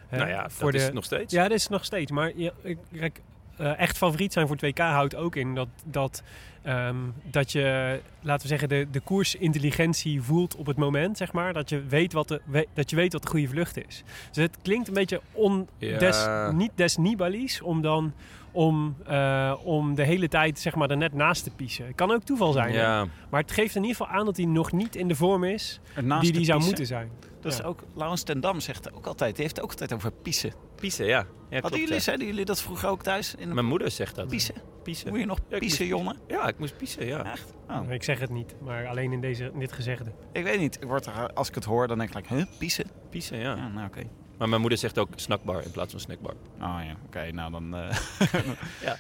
nou ja, voor dat is het nog steeds. Ja, dat is het nog steeds. Maar ja, ik- kijk, eh, echt favoriet zijn voor het WK houdt ook in dat, dat, ehm, dat je, laten we zeggen, de, de koersintelligentie voelt op het moment, zeg maar. Dat je weet wat de, we- dat je weet wat de goede vlucht is. Dus het klinkt een beetje on, Ja. des, niet des Nibali's om dan om, eh, om de hele tijd zeg maar, er net naast te piezen. Het kan ook toeval zijn. Ja, Maar het geeft in ieder geval aan dat hij nog niet in de vorm is die hij zou moeten zijn. Dat is ook, Laurens ten Dam zegt ook altijd, die heeft het ook altijd over piezen. Piezen, ja. ja Hadden klopt, jullie, ja. zeiden jullie dat vroeger ook thuis? In de Mijn moeder zegt dat. piezen? Piezen. Moet je nog Ja, piezen, jongen? Ja, ik moest piezen, ja. Echt? Oh. Ik zeg het niet, maar alleen in, deze, in dit gezegde. Ik weet niet. Ik word er, als ik het hoor, dan denk ik, like, huh, piezen? Piezen, ja. Ja, nou oké. Maar mijn moeder zegt ook snackbar in plaats van snackbar. Oh ja, oké. nou dan... eh, Ja.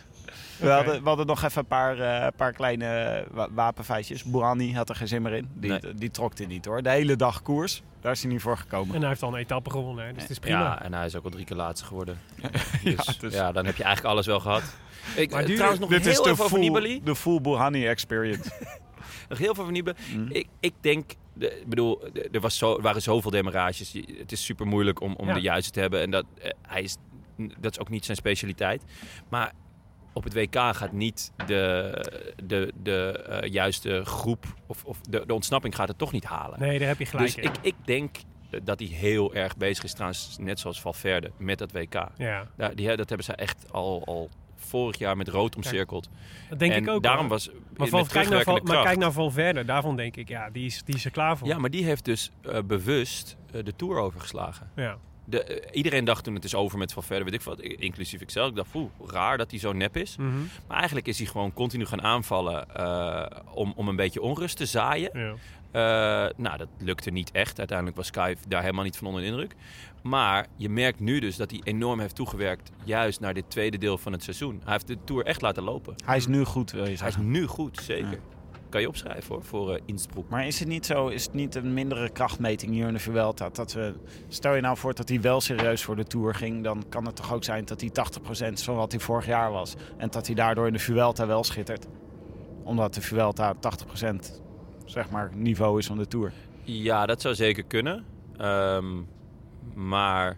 We, hadden, we hadden nog even een paar, eh, paar kleine wa- wapenfeitjes. Bourani had er geen zin meer in. Die, Nee. die trok dit niet hoor. De hele dag koers. Daar is hij niet voor gekomen. En hij heeft al een etappe gewonnen, hè, dus het is prima. Ja, en hij is ook al drie keer laatste geworden. Ja, Dus, dus- ja, dan heb je eigenlijk alles wel gehad. Ik, Maar eh, duur- trouwens nog Dit heel is de over full, Nibali. de full Bourani experience. Nog heel veel over Nibali. Mm. Ik, ik denk, de, ik bedoel, er was zo, er waren zoveel demarages. Het is super moeilijk om, om Ja. de juiste te hebben. En dat, eh, hij is, dat is ook niet zijn specialiteit. Maar op het WK gaat niet de, de, de eh, juiste groep of, of de, de ontsnapping gaat het toch niet halen. Nee, daar heb je gelijk dus in. ik, ik denk dat hij heel erg bezig is, trouwens, net zoals Valverde, met dat WK. Ja, Daar, die, dat hebben ze echt al, al vorig jaar met rood omcirkeld. dat denk en ik ook. daarom hoor. was maar, Val, kijk naar, Val, maar kijk naar Valverde, daarvan denk ik, ja, die is, die is er klaar voor. Ja, maar die heeft dus eh, bewust eh, de Tour overgeslagen. Ja. De, eh, iedereen dacht toen het is over met Valverde, weet ik wat, inclusief ikzelf. Ik dacht, poeh, raar dat hij zo nep is. Mhm. Maar eigenlijk is hij gewoon continu gaan aanvallen eh, om, om een beetje onrust te zaaien. ja. Eh, nou, dat lukte niet echt. Uiteindelijk was Sky daar helemaal niet van onder de indruk. Maar je merkt nu dus dat hij enorm heeft toegewerkt juist naar dit tweede deel van het seizoen. Hij heeft de Tour echt laten lopen. Hij is nu goed, wil je Hij is nu goed, zeker. Kan je opschrijven hoor, voor eh Innsbruck. Maar is het niet zo, is het niet een mindere krachtmeting hier in de Vuelta? Dat we, stel je nou voor dat hij wel serieus voor de Tour ging, dan kan het toch ook zijn dat hij 80% is van wat hij vorig jaar was. En dat hij daardoor in de Vuelta wel schittert. Omdat de Vuelta 80% zeg maar niveau is van de Tour. Ja, dat zou zeker kunnen. Ehm, maar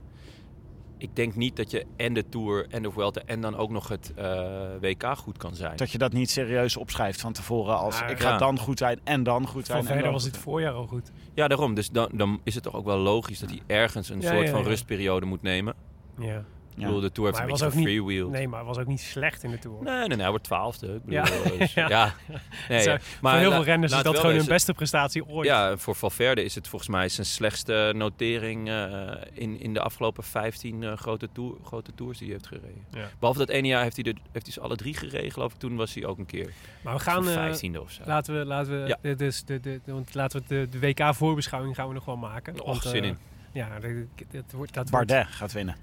ik denk niet dat je en de Tour en de Vuelta en dan ook nog het eh, WK goed kan zijn. Dat je dat niet serieus opschrijft van tevoren als Maar ik ga ja. dan goed zijn en dan goed zijn. en Valverde dan was zijn. voorjaar al goed. Ja, daarom. Dus dan, dan is het toch ook wel logisch dat hij ergens een Ja, soort ja, van ja. rustperiode moet nemen. Ja. Ik bedoel, de Tour heeft Maar een hij beetje was ook niet- gefreewheeled. Nee, maar hij was ook niet slecht in de Tour. Nee, nee, nee, hij wordt twaalfde. Ik bedoel, Ja. eh, dus- Ja. ja. Nee, Zo, ja. voor heel veel renners is dat gewoon hun beste prestatie ooit. Ja, voor Valverde is het volgens mij zijn slechtste notering eh, in, in de afgelopen 15 eh, grote, tour, grote tours die hij heeft gereden. Ja. Behalve dat ene jaar heeft hij, de, heeft hij ze alle drie gereden, geloof ik. Toen was hij ook een keer Maar we gaan... vijftiende of zo. Laten we, laten we, Ja. de, dus de, de, de- want laten we de, de WK-voorbeschouwing gaan we nog wel maken. Och, Want, zin in. Ja, dat, dat wordt... Dat wordt Bardet gaat winnen.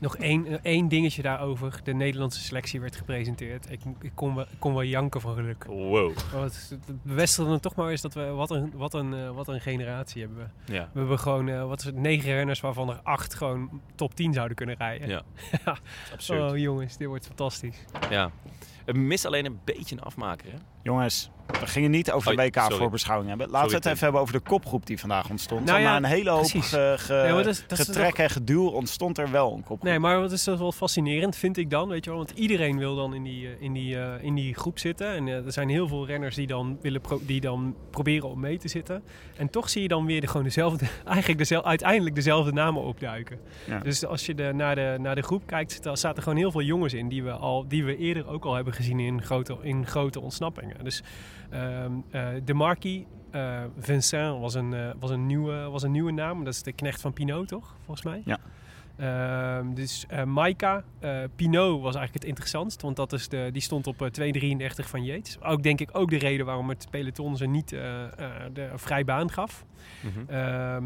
nog één, één dingetje daarover. De Nederlandse selectie werd gepresenteerd. Ik, ik, kon, wel, ik kon wel janken van geluk. Wow. Het bevestigde toch maar eens dat we... Wat een, wat een, eh, wat een generatie hebben we. Ja. We hebben gewoon, eh, wat is het, negen renners waarvan er acht gewoon top 10 zouden kunnen rijden. Ja. Ja. Absurd. Oh jongens, dit wordt fantastisch. Ja. Het mist alleen een beetje een afmaker, hè? Jongens, we gingen niet over de Oh, WK sorry. voorbeschouwing hebben. Laten we het even hebben over de kopgroep die vandaag ontstond. Nou ja, na een hele hoop ge, ge- Ja, maar dat is- dat is getrek en geduw ontstond er wel een kopgroep. Nee, maar wat is dat wel fascinerend, vind ik dan, weet je wel. Want iedereen wil dan in die, eh, in die, eh, in die groep zitten. En eh, er zijn heel veel renners die dan, willen pro- die dan proberen om mee te zitten. En toch zie je dan weer de, gewoon dezelfde, eigenlijk dezelfde, uiteindelijk dezelfde namen opduiken. Ja. Dus als je de, naar, de, naar de groep kijkt, zaten gewoon heel veel jongens in die we, al, die we eerder ook al hebben gezien in grote, in grote ontsnappingen. Dus ehm, eh, De Marquis, eh, Vincent was een, eh, was, een nieuwe, was een nieuwe naam. Dat is de knecht van Pinot, toch? Volgens mij. Ja. Ehm, dus eh Maika, eh, Pinot was eigenlijk het interessantst, want dat is de, die stond op eh, 2,33 van Yates. Ook denk ik ook de reden waarom het peloton ze niet eh, eh, de vrij baan gaf. Ehm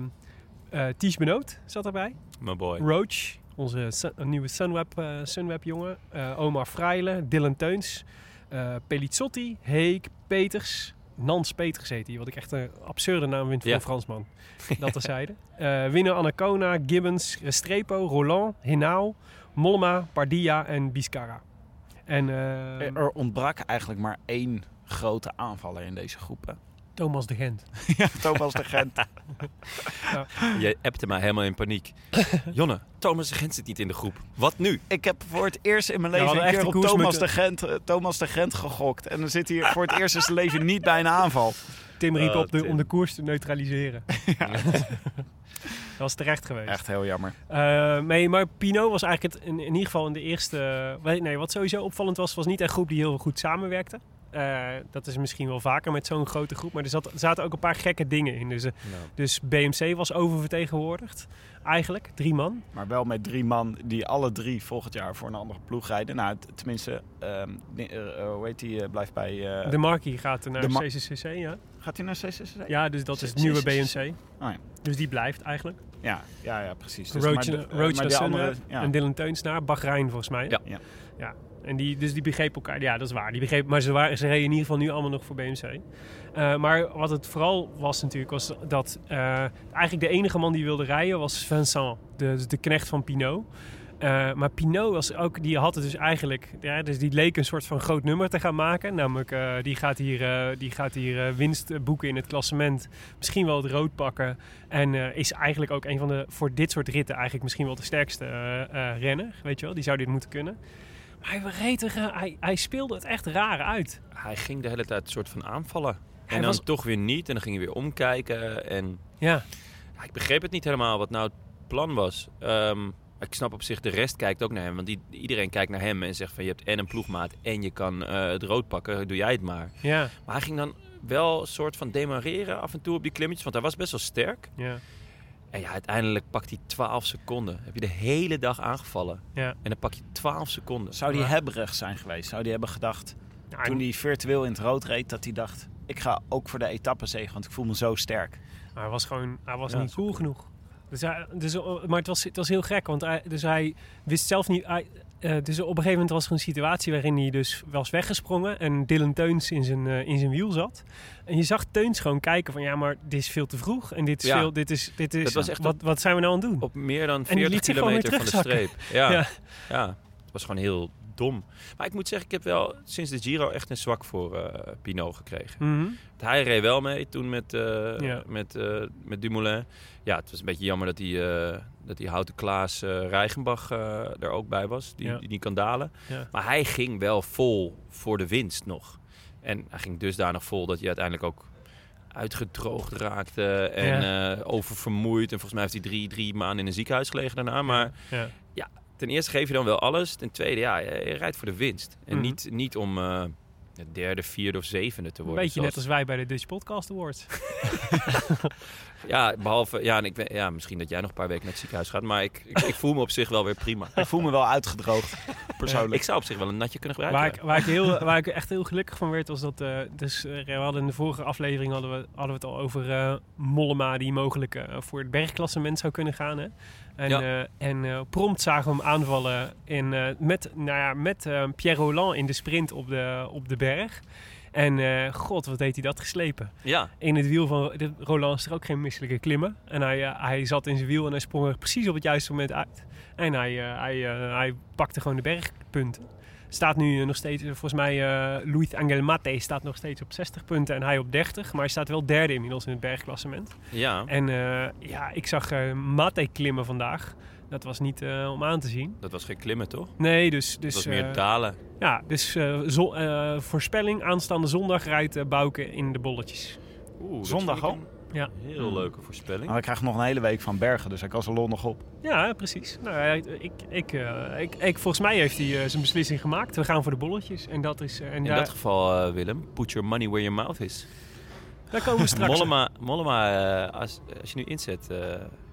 eh Ties Benoot zat erbij. My boy. Roach, onze Sun- een nieuwe Sunweb, eh, Sunweb jongen. Eh, Omar Freile, Dylan Teuns, eh Pelizzotti, Heek, Peters. Nans Peters heet hij, wat ik echt een absurde naam vind voor Ja. een Fransman. Dat terzijde. Eh winnaar Anacona, Gibbons, Restrepo, Roland, Hinao, Mollema, Pardia en Biscara. En eh, Er ontbrak eigenlijk maar één grote aanvaller in deze groep. hè. Thomas de Gent. ja, Thomas de Gent. Je appte mij helemaal in paniek. Jonne, Thomas de Gent zit niet in de groep. Wat nu? Ik heb voor het eerst in mijn Ja, we leven een hadden keer echt op Thomas de, Gent, eh, Thomas de Gent gegokt. En dan zit hij voor het eerst in zijn leven niet bij een aanval. Tim riep Oh, op de, Tim. om de koers te neutraliseren. Dat was terecht geweest. Echt heel jammer. Eh, nee, maar Pinot was eigenlijk het, in, in ieder geval in de eerste... weet- Nee, wat sowieso opvallend was, was niet een groep die heel goed samenwerkte. Eh, dat is misschien wel vaker met zo'n grote groep. Maar er, zat, er zaten ook een paar gekke dingen in. Dus, eh, dus BMC was oververtegenwoordigd. Eigenlijk, drie man. Maar wel met drie man die alle drie volgend jaar voor een andere ploeg rijden. Nou, tenminste, eh, hoe heet die, blijft bij... de Marquis gaat naar de CCCC, ja. Gaat hij naar CCC? Ja, dus dat is het nieuwe. BMC. Oh ja. Dus die blijft eigenlijk. Ja, ja, ja, precies. Dus, Roach, maar de- Roach naar maar die andere, Sunweb ja. en Dylan Teuns naar Bahrein volgens mij. Ja. Ja. ja. En die, dus die begrepen elkaar. Ja, dat is waar. Die begrepen, maar ze, waren, ze reden in ieder geval nu allemaal nog voor BMC. Eh, maar wat het vooral was natuurlijk, was dat eh, eigenlijk de enige man die wilde rijden was Vincent, de, de knecht van Pinot. Eh, maar Pinot was ook, die had het dus eigenlijk, ja, dus die leek een soort van groot nummer te gaan maken. Namelijk, die gaat hier, die gaat hier winst boeken in het klassement. Misschien wel het rood pakken. En is eigenlijk ook een van de, voor dit soort ritten, eigenlijk misschien wel de sterkste renner. Weet je wel, die zou dit moeten kunnen. Hij, eh, hij, hij speelde het echt raar uit. Hij ging de hele tijd een soort van aanvallen. Hij en dan was- toch weer niet. En dan ging hij weer omkijken. En Ja, ja, ik begreep het niet helemaal wat nou het plan was. Ehm, ik snap op zich, de rest kijkt ook naar hem. Want die, iedereen kijkt naar hem en zegt van... je hebt en een ploegmaat en je kan eh, het rood pakken. Doe jij het maar. ja, Maar hij ging dan wel een soort van demareren af en toe op die klimmetjes. Want hij was best wel sterk. ja, En ja, uiteindelijk pakt hij 12 seconden. Heb je de hele dag aangevallen. ja. En dan pak je 12 seconden. Zou die Maar- hebberig zijn geweest? Zou die hebben gedacht, Nou, toen hij virtueel in het rood reed, dat hij dacht... Ik ga ook voor de etappezege, want ik voel me zo sterk. hij was gewoon, hij was Ja, niet cool genoeg. Dus hij, dus, eh, maar het was, het was heel gek, want hij, dus hij wist zelf niet. Hij, eh, dus op een gegeven moment was er een situatie waarin hij dus was weggesprongen en Dylan Teuns in zijn, eh, in zijn wiel zat. En je zag Teuns gewoon kijken van ja, maar dit is veel te vroeg en dit is Ja. veel, dit is, dit is, was echt wat, wat zijn we nou aan het doen? Op meer dan En die 40 liet zich gewoon weer kilometer van de streep. Ja, Ja. ja. het was gewoon heel dom. Maar ik moet zeggen, ik heb wel sinds de Giro echt een zwak voor eh Pinot gekregen. Mhm. Hij reed wel mee toen met, Ja. met, eh, met Dumoulin. Ja, het was een beetje jammer dat die, dat die Houten Klaas Rijgenbach eh, er ook bij was. Die, Ja. die niet kan dalen. Ja. Maar hij ging wel vol voor de winst nog. En hij ging dusdanig vol dat hij uiteindelijk ook uitgedroogd raakte en oververmoeid. En volgens mij heeft hij drie, drie maanden in een ziekenhuis gelegen daarna. Maar Ja. Ten eerste geef je dan wel alles. Ten tweede, ja, je, je rijdt voor de winst. En Mhm. niet, niet om eh, de derde, vierde of zevende te Een worden. beetje net als wij bij de Dutch Podcast Awards. Ja, behalve... Ja, en ik, weet- ja, misschien dat jij nog een paar weken naar het ziekenhuis gaat. Maar ik, ik, ik voel me op zich wel weer prima. Ik voel me wel uitgedroogd. persoonlijk. Ik zou op zich wel een natje kunnen Waar gebruiken. ik, waar, ik heel, waar ik echt heel gelukkig van werd, was dat... eh, dus, eh, we hadden in de vorige aflevering hadden we, hadden we het al over eh, Mollema... die mogelijk eh, voor het bergklassement zou kunnen gaan. Hè? En, Ja. eh, en eh, prompt zagen we hem aanvallen in, eh, met, nou ja, met Pierre Roland in de sprint op de, op de berg. En god, wat deed hij dat geslepen. Ja, In het wiel van Roland is er ook geen misselijke klimmen. En hij, hij zat in zijn wiel en hij sprong er precies op het juiste moment uit. En hij, hij, hij pakte gewoon de bergpunten. Staat nu eh, nog steeds, eh, volgens mij, eh Luis Angel Mate staat nog steeds op 60 punten en hij op 30. Maar hij staat wel derde inmiddels in het bergklassement. ja. En eh, ja, ik zag eh, Mate klimmen vandaag. Dat was niet eh, om aan te zien. dat was geen klimmen, toch? Nee, dus... Dat dus was meer dalen. ja, dus eh, zo- eh, voorspelling, aanstaande zondag rijdt Bouke in de bolletjes. Oeh, dat Zondag al? Ja. een Heel leuke voorspelling. Maar ik krijg nog een hele week van bergen, dus hij kan zijn lol nog op. Ja, precies. Nou, ja, ik, ik, eh, ik, ik, volgens mij heeft hij eh, zijn beslissing gemaakt. We gaan voor de bolletjes. En dat is. eh, en In daar, dat geval, Willem, put your money where your mouth is. daar komen we straks. Mollema, Mollema eh, als, als je nu inzet, eh,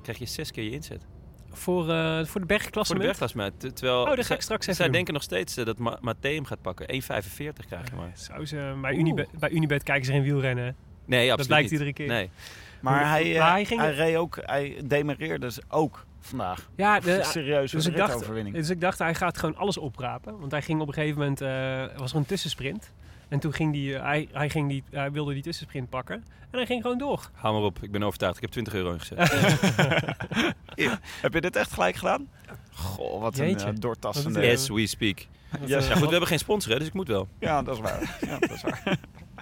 krijg je zes keer je inzet. Voor, eh, voor de Voor de. Ter- Terwijl Oh, dat ga zij- ik straks even Zij doen. denken nog steeds dat Ma gaat pakken. 1,45 krijg je maar. Zou ze, bij, Oeh. Unibet, bij Unibet kijken ze geen wielrennen. Nee, absoluut dat blijkt niet. iedere keer. Nee. Maar Hoe- hij, eh, maar hij hij, ging- reed ook, hij demereerde dus ook vandaag. Ja, de, Serieus, dus een ik, dacht, dus ik dacht, hij gaat gewoon alles oprapen. Want hij ging op een gegeven moment, eh, was er een tussensprint. En toen ging die, eh, hij, hij, ging die, hij wilde die tussensprint pakken. En hij ging gewoon door. Hou maar op, ik ben overtuigd. Ik heb 20 euro ingezet. Heb je dit echt gelijk gedaan? Goh, wat een uh, As we speak. Yes. Ja goed, we hebben geen sponsor hè, dus ik moet wel. Ja, dat is waar. Ja, dat is waar.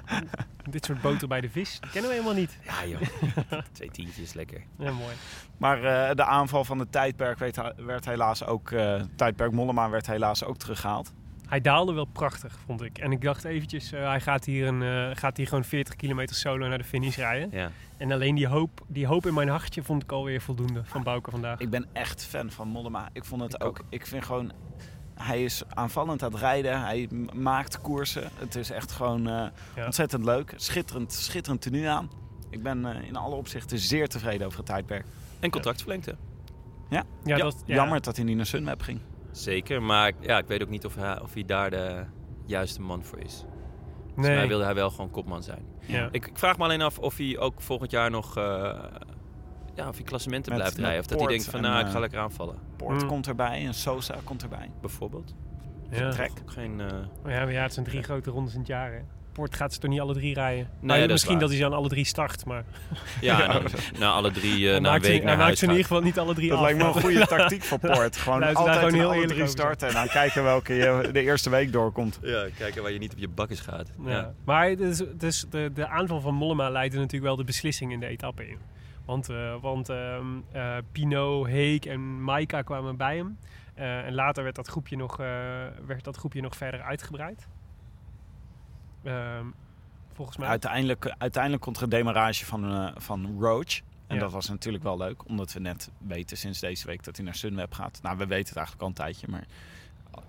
Dit soort boter bij de vis, die kennen we helemaal niet. Ja joh, twee tientjes, lekker. Ja, mooi. Maar eh, de aanval van het tijdperk werd, werd helaas ook... eh tijdperk Mollema werd helaas ook teruggehaald. Hij daalde wel prachtig, vond ik. En ik dacht eventjes, eh, hij gaat hier, een, eh, gaat hier gewoon 40 kilometer solo naar de finish rijden. Ja. En alleen die hoop, die hoop in mijn hartje vond ik alweer voldoende van Bouke vandaag. Ik ben echt fan van Mollema. Ik vond het Ik ook. Ik vind gewoon... Hij is aanvallend aan het rijden. Hij maakt koersen. Het is echt gewoon eh, Ja. ontzettend leuk. Schitterend, schitterend tenue aan. Ik ben eh, in alle opzichten zeer tevreden over het tijdperk. En contractvolengte. Ja, Ja, dat, ja. Jammer dat hij niet naar Sunweb ging. Zeker, maar ja, ik weet ook niet of hij, of hij daar de juiste man voor is. Volgens mij Nee. wilde hij wel gewoon kopman zijn. Ja. Ik, ik vraag me alleen af of hij ook volgend jaar nog eh, ja, of hij klassementen Met- blijft met rijden. Of dat hij denkt van nou, ik eh, ga lekker aanvallen. Poort Hmm. komt erbij en Sosa komt erbij. Bijvoorbeeld. Ja. Trek. Ook geen... eh, Maar ja, maar ja, het zijn drie grote rondes in het jaar. Hè. Poort gaat ze toch niet alle drie rijden? Nee, dat is misschien dat hij ze aan alle drie start, maar ja, dan, na alle drie eh, hij na een week naar maakt huis ze in ieder geval niet alle drie Dat af. lijkt me een goede tactiek voor Poort. Gewoon altijd gewoon heel alle eerlijk drie starten en dan kijken welke je de eerste week doorkomt. Ja, kijken waar je niet op je bakjes gaat. Ja. Ja. Maar dus, dus de, de aanval van Mollema leidde natuurlijk wel de beslissing in de etappe in. Want, eh, want ehm eh, Pino, Heek en Maika kwamen bij hem. Eh, en later werd dat, groepje nog, werd dat groepje nog verder uitgebreid. Ehm, volgens mij. Uiteindelijk, uiteindelijk komt er een demarrage van, van Roach. En Ja. dat was natuurlijk wel leuk, omdat we net weten sinds deze week dat hij naar Sunweb gaat. Nou, we weten het eigenlijk al een tijdje, maar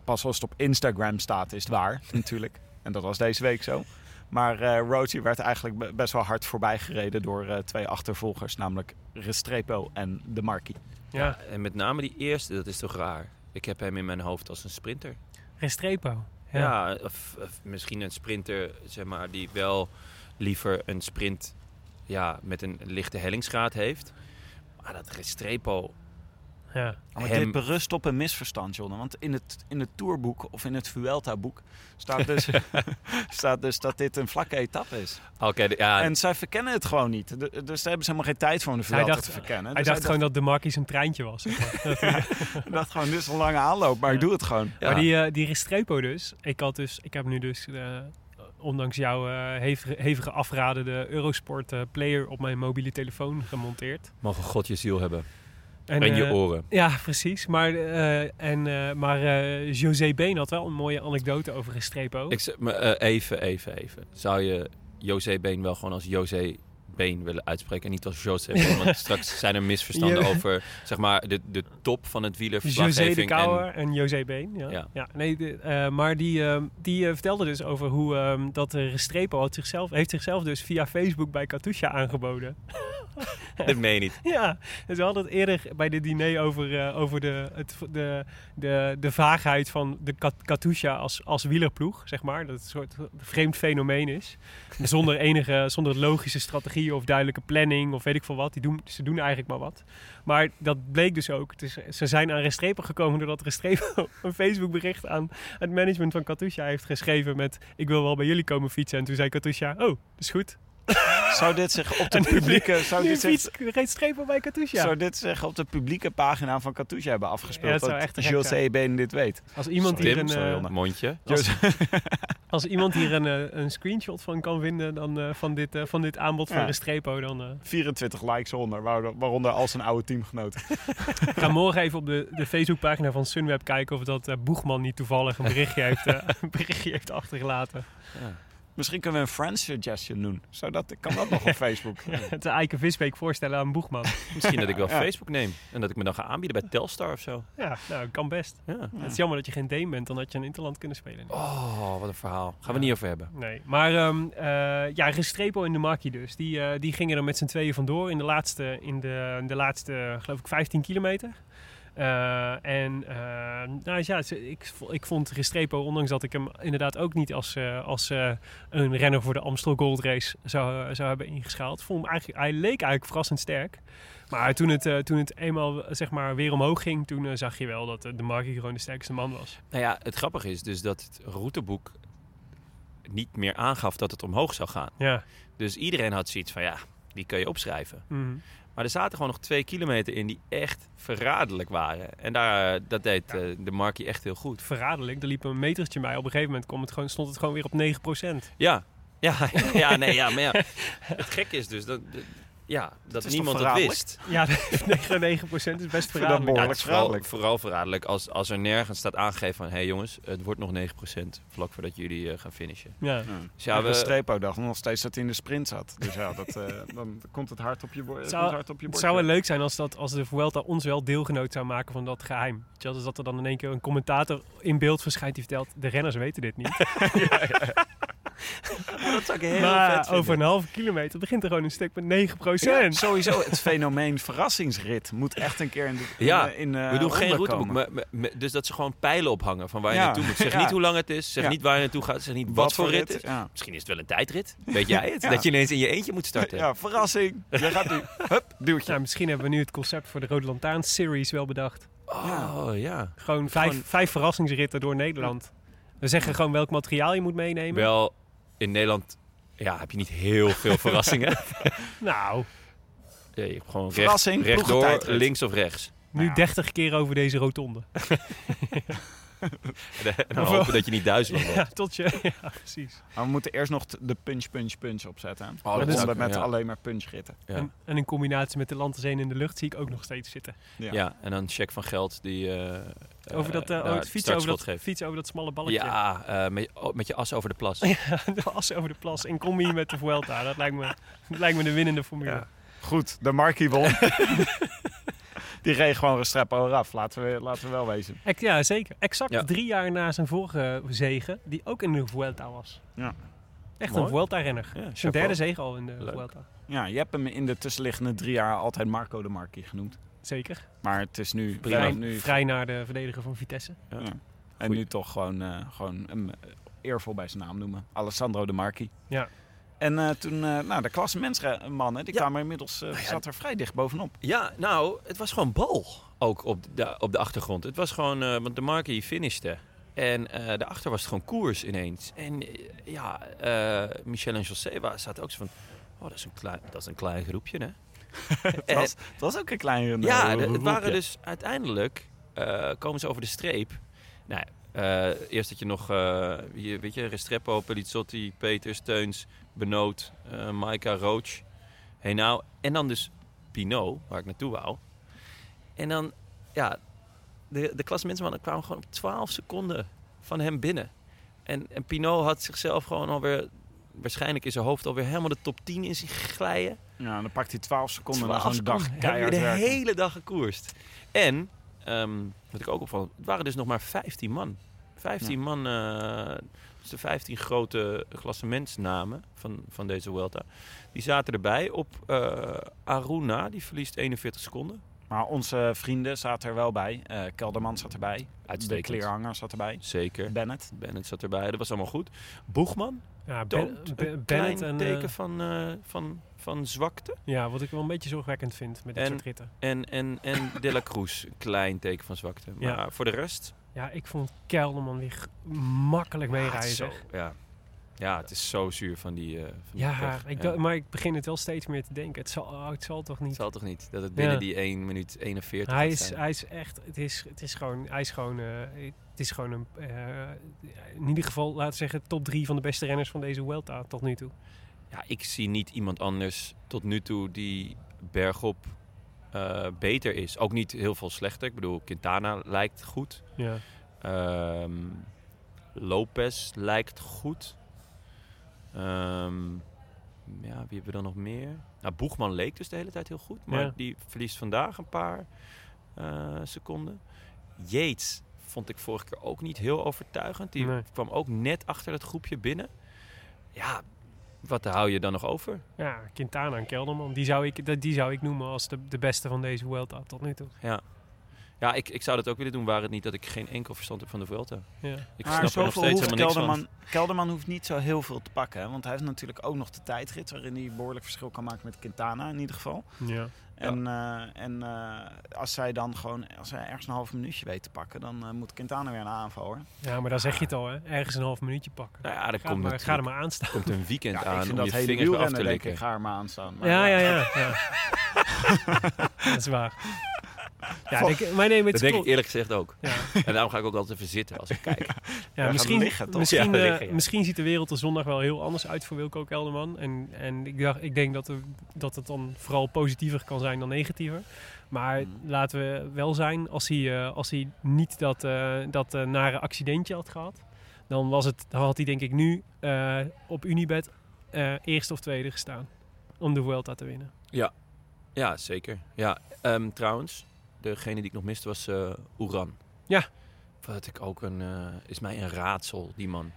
pas als het op Instagram staat is het waar, natuurlijk. En dat was deze week zo. Maar eh Roach die werd eigenlijk be- best wel hard voorbij gereden door eh, twee achtervolgers, namelijk Restrepo en De Marquis. ja, En met name die eerste, dat is toch raar. Ik heb hem in mijn hoofd als een sprinter. Restrepo. Ja, Ja. of, of misschien een sprinter, zeg maar, die wel liever een sprint ja, met een lichte hellingsgraad heeft. Maar dat Restrepo, ja. Maar Hem- dit berust op een misverstand, John. Want in het, in het Tourboek of in het Vuelta-boek staat dus, staat dus dat dit een vlakke etappe is. oké, ja, En zij verkennen het gewoon niet. De- dus daar hebben ze helemaal geen tijd voor om de Hij Vuelta dacht- te verkennen. Hij Dus dacht gewoon dat de Marquis een treintje was. zeg maar. Dat hij- hij dacht gewoon, dit is een lange aanloop, maar ik doe het gewoon. ja. Maar die, eh, die Restrepo dus. Ik, had dus. ik heb nu dus, eh, ondanks jouw eh, hevige, hevige afraden, de Eurosport eh, player op mijn mobiele telefoon gemonteerd. mogen God je ziel hebben. En, En, je eh, oren. Ja, precies. Maar, eh, en, eh, maar José Been had wel een mooie anekdote over Restrepo. Ik, zeg- maar, even, even, even. Zou je José Been wel gewoon als José Been willen uitspreken en niet als José Been? Want straks zijn er misverstanden Ja. over zeg maar, de, de top van het José de wielerverslaggeving. Kouwer en, en, José Been. Ja. Ja. Ja. nee, de- maar die, die vertelde dus over hoe ehm, dat Restrepo had zichzelf, heeft zichzelf dus via Facebook bij Katusha aangeboden. Dit meen je niet. Ja, dus we hadden het eerder bij dit diner over, eh, over de, het, de, de, de vaagheid van de Kat- Katusha als, als wielerploeg, zeg maar. Dat het een soort vreemd fenomeen is. Zonder enige, zonder logische strategie of duidelijke planning of weet ik veel wat. Die doen, ze doen eigenlijk maar wat. Maar dat bleek dus ook. Is, ze zijn aan Restrepo gekomen doordat Restrepo een Facebook bericht aan het management van Katusha heeft geschreven met ik wil wel bij jullie komen fietsen. En toen zei Katusha, oh, dat is goed. Zou dit zich op de publieke... Zou Nu dit, zich, fietst Restrepo bij Katusha. zou dit zich op de publieke pagina van Katusha hebben afgespeeld? Ja, dat zou echt. Benen dit weet. Als iemand Sorry, hier een... sorry, eh. Mondje. Als, als iemand hier een, eh, een screenshot van kan vinden dan, eh, van, dit, eh, van dit aanbod van Ja. Restrepo, dan eh, 24 likes onder, waaronder, waaronder al zijn oude teamgenoten. ga morgen even op de, de Facebookpagina van Sunweb kijken of dat eh, Boegman niet toevallig een berichtje heeft, eh, een berichtje heeft achtergelaten. Misschien kunnen we een friend suggestion doen. Zodat, kan dat nog op Facebook? Het Eike Visbeek voorstellen aan Boegman. Misschien dat ik wel Ja. Facebook neem. En dat ik me dan ga aanbieden bij Telstar of zo. Ja, nou, kan best. Ja. Het is jammer dat je geen Deen bent, dan had je een Interland kunnen spelen. Oh, wat een verhaal. Gaan we niet over hebben. Nee, maar ehm, eh, ja, Restrepo en de Maki dus. Die, eh, die gingen er met z'n tweeën vandoor in de laatste, in de, in de laatste geloof ik, 15 kilometer. Eh, en eh, nou ja, ik, ik vond Restrepo, ondanks dat ik hem inderdaad ook niet als, eh, als een renner voor de Amstel Gold Race zou, zou hebben ingeschaald, vond hem eigenlijk, hij leek eigenlijk verrassend sterk. Maar toen het, toen het eenmaal zeg maar, weer omhoog ging, toen zag je wel dat de Maki gewoon de sterkste man was. Nou ja, het grappige is dus dat het routeboek niet meer aangaf dat het omhoog zou gaan. Ja. Dus iedereen had zoiets van, ja, die kun je opschrijven. Mhm. Maar er zaten gewoon nog twee kilometer in die echt verraderlijk waren. En daar, eh, dat deed eh, de Markie echt heel goed. verraderlijk. Er liep een metertje bij. Op een gegeven moment kwam het gewoon, stond het gewoon weer op 9%. Ja, ja, ja, nee, ja, maar ja. Het gekke is dus dat- ja, dat is niemand het wist. Ja, 9% is best verraderlijk. Ja, is vooral, verraderlijk. vooral verraderlijk als, als er nergens staat aangegeven van... hé hey jongens, het wordt nog 9% vlak voordat jullie eh, gaan finishen. Ja. Ja. Dus ja, Ja, we, de strepo dacht nog steeds dat hij in de sprint zat. Dus ja, dat, eh, dan komt het hard op je, bord. Zou- komt hard op je Het zou wel leuk zijn als, dat, als de Vuelta ons wel deelgenoot zou maken van dat geheim. Weet je wel, Dus dat er dan in één keer een commentator in beeld verschijnt die vertelt... de renners weten dit niet. dat zou ik heel maar over een halve kilometer begint er gewoon een stuk met 9%. Ja, sowieso, het fenomeen verrassingsrit moet echt een keer in de in, Ja, in, eh, We doen geen routeboek, maar, maar- maar- dus dat ze gewoon pijlen ophangen van waar je Ja. naartoe moet. Zeg Ja. niet hoe lang het is, zeg Ja. niet waar je naartoe gaat, zeg niet wat, voor rit is. Ja. Misschien is het wel een tijdrit, weet jij het? Ja. Dat je ineens in je eentje moet starten. ja, verrassing. Je gaat nu, hup, duwtje. Nou, misschien hebben we nu het concept voor de Rode Lantaarn Series wel bedacht. Oh ja. Gewoon vijf, Gewoon- vijf verrassingsritten door Nederland. We zeggen gewoon welk materiaal je moet meenemen. Wel, in Nederland ja, heb je niet heel veel verrassingen. Nou, Ja, je hebt gewoon recht, Verrassing, rechtdoor, ploegentijdrit. links of rechts. nu Ja. 30 keer over deze rotonde. En dan Of- hopen dat je niet Duitsland Ja, wordt. tot je. Ja, precies. Maar we moeten eerst nog de punch, punch, punch opzetten. Oh, dat zou- met ja. alleen maar punchritten. Ja. En, en in combinatie met de Landenzeen in de lucht zie ik ook nog steeds zitten. Ja. Ja, en dan check van geld die eh Over dat, eh, eh, oh, daar het fietsen, over dat, geeft. over dat smalle balletje. Ja, eh, met, oh, met je as over de plas. de as over de plas in combi met de Vuelta. Dat lijkt me, dat lijkt me de winnende formule. Ja. Goed, de Markie won. Die reed gewoon Restrepo eraf, laten we, laten we wel wezen. Ex- ja, zeker. Exact Ja. drie jaar na zijn vorige zege, die ook in de Vuelta was. Ja. Echt Mooi. een Vuelta-renner. Ja, zijn derde zege al in de Leuk. Vuelta. Ja, je hebt hem in de tussenliggende drie jaar altijd Marco de Marquis genoemd. Zeker. Maar het is nu... Prima. Vrij, nu vrij naar de verdediger van Vitesse. Ja. En Goeie. nu toch gewoon, eh, gewoon hem eh, eervol bij zijn naam noemen. Alessandro de Marchi. Ja. En eh, toen, eh, nou, de klassementsmannen, die Ja. kwamen inmiddels, eh, zat er vrij dicht bovenop. Ja, nou, het was gewoon bal ook op de, op de achtergrond. Het was gewoon, want de Marquis finishte. En daarachter was het gewoon koers ineens. En ja, Michel en José zaten ook zo van... Oh, dat is een klein, dat is een klein groepje, hè? Het was, het was ook een klein Ja, eh, de- het groepje. waren dus uiteindelijk komen ze over de streep. Nou, ja, eerst dat je nog, eh, hier, weet je, Restrepo, Pelizzotti, Peters, Teuns, Benoot, eh Maika, Roach, Henao en dan dus Pinot, waar ik naartoe wou. En dan, ja, de, de klassementsmannen kwamen gewoon op 12 seconden van hem binnen. En, en Pinot had zichzelf gewoon alweer, waarschijnlijk in zijn hoofd alweer helemaal de top 10 in zich glijden. Ja, dan pakt hij 12 seconden na 12 zo'n dag keihard de werken. hele dag gekoerst. En, ehm, wat ik ook opvallend, het waren dus nog maar 15 man. 15 man, eh, Dus de 15 grote klassementsnamen van, van deze Vuelta. Die zaten erbij op eh, Aruna, die verliest 41 seconden. Maar onze vrienden zaten er wel bij. Eh, Kelderman zat erbij. De kleerhanger zat erbij. Zeker. Bennett. Bennett zat erbij, dat was allemaal goed. Boegman, Ja, toont Ben- Ben- een klein en... teken eh, van, eh, van, van zwakte. ja, wat ik wel een beetje zorgwekkend vind met dit En- soort ritten. En, en, en De La Cruz, een klein teken van zwakte. Maar Ja. voor de rest... Ja, ik vond Kelderman weer makkelijk Ja, het zo, zeg. ja. ja, het is zo zuur van die, eh van Ja, ik, Ja. maar ik begin het wel steeds meer te denken. Het zal, oh, het zal toch Het niet. zal toch niet dat het binnen Ja. die 1 minuut 41 Hij is, zijn. hij is echt, het is, het is gewoon, hij is gewoon, eh, het is gewoon een, eh, in ieder geval, laten we zeggen, top drie van de beste renners van deze Vuelta tot nu toe. Ja, ik zie niet iemand anders tot nu toe die bergop eh, beter is. Ook niet heel veel slechter. Ik bedoel, Quintana lijkt goed. Ja. Ehm, Lopez lijkt goed. Ehm, ja, wie hebben we dan nog meer? Nou, Boegman leek dus de hele tijd heel goed. Maar Ja. die verliest vandaag een paar eh, seconden. Yates vond ik vorige keer ook niet heel overtuigend. Die Nee. kwam ook net achter het groepje binnen. Ja, wat hou je dan nog over? Ja, Quintana en Kelderman, die zou ik, dat- die zou ik noemen als de, de beste van deze Vuelta tot nu toe. Ja, ja ik, ik zou dat ook willen doen, waar het niet dat ik geen enkel verstand heb van de Vuelta. Ja. Ik maar snap er nog zoveel steeds helemaal niks van. Kelderman, Kelderman hoeft niet zo heel veel te pakken. Hè? Want hij heeft natuurlijk ook nog de tijdrit waarin hij behoorlijk verschil kan maken met Quintana in ieder geval. Ja. En, eh, en eh, als zij dan gewoon, als hij ergens een half minuutje weet te pakken, dan eh, moet Quintana weer een aanval hoor. ja, maar dan zeg je het al, hè. ergens een half minuutje pakken. Nou ja, Ga, komt, maar, ga er maar aan staan. komt een weekend Ja, ik aan vind om dat je hele vingers eraf te likken. ik, ga er maar aan staan. Maar Ja, ja, ja. ja. dat is waar. Ja, denk, maar nee, Dat denk ik eerlijk gezegd ook. Ja. En daarom ga ik ook altijd even zitten als ik kijk. Ja, misschien, liggen, toch? misschien, Ja, eh, liggen, ja. misschien ziet de wereld er zondag wel heel anders uit voor Wilco Kelderman. En, en ik, dacht, ik denk dat, er, dat het dan vooral positiever kan zijn dan negatiever. Maar Mm. laten we wel zijn, als hij, eh, als hij niet dat, eh, dat nare accidentje had gehad... dan, was het, dan had hij denk ik nu eh, op Unibet eh, eerste of tweede gestaan. Om de Vuelta te winnen. Ja, zeker. Ja, ehm, trouwens, degene die ik nog miste was eh Oeran. Ja. Wat ik ook een, eh, is mij een raadsel, die man.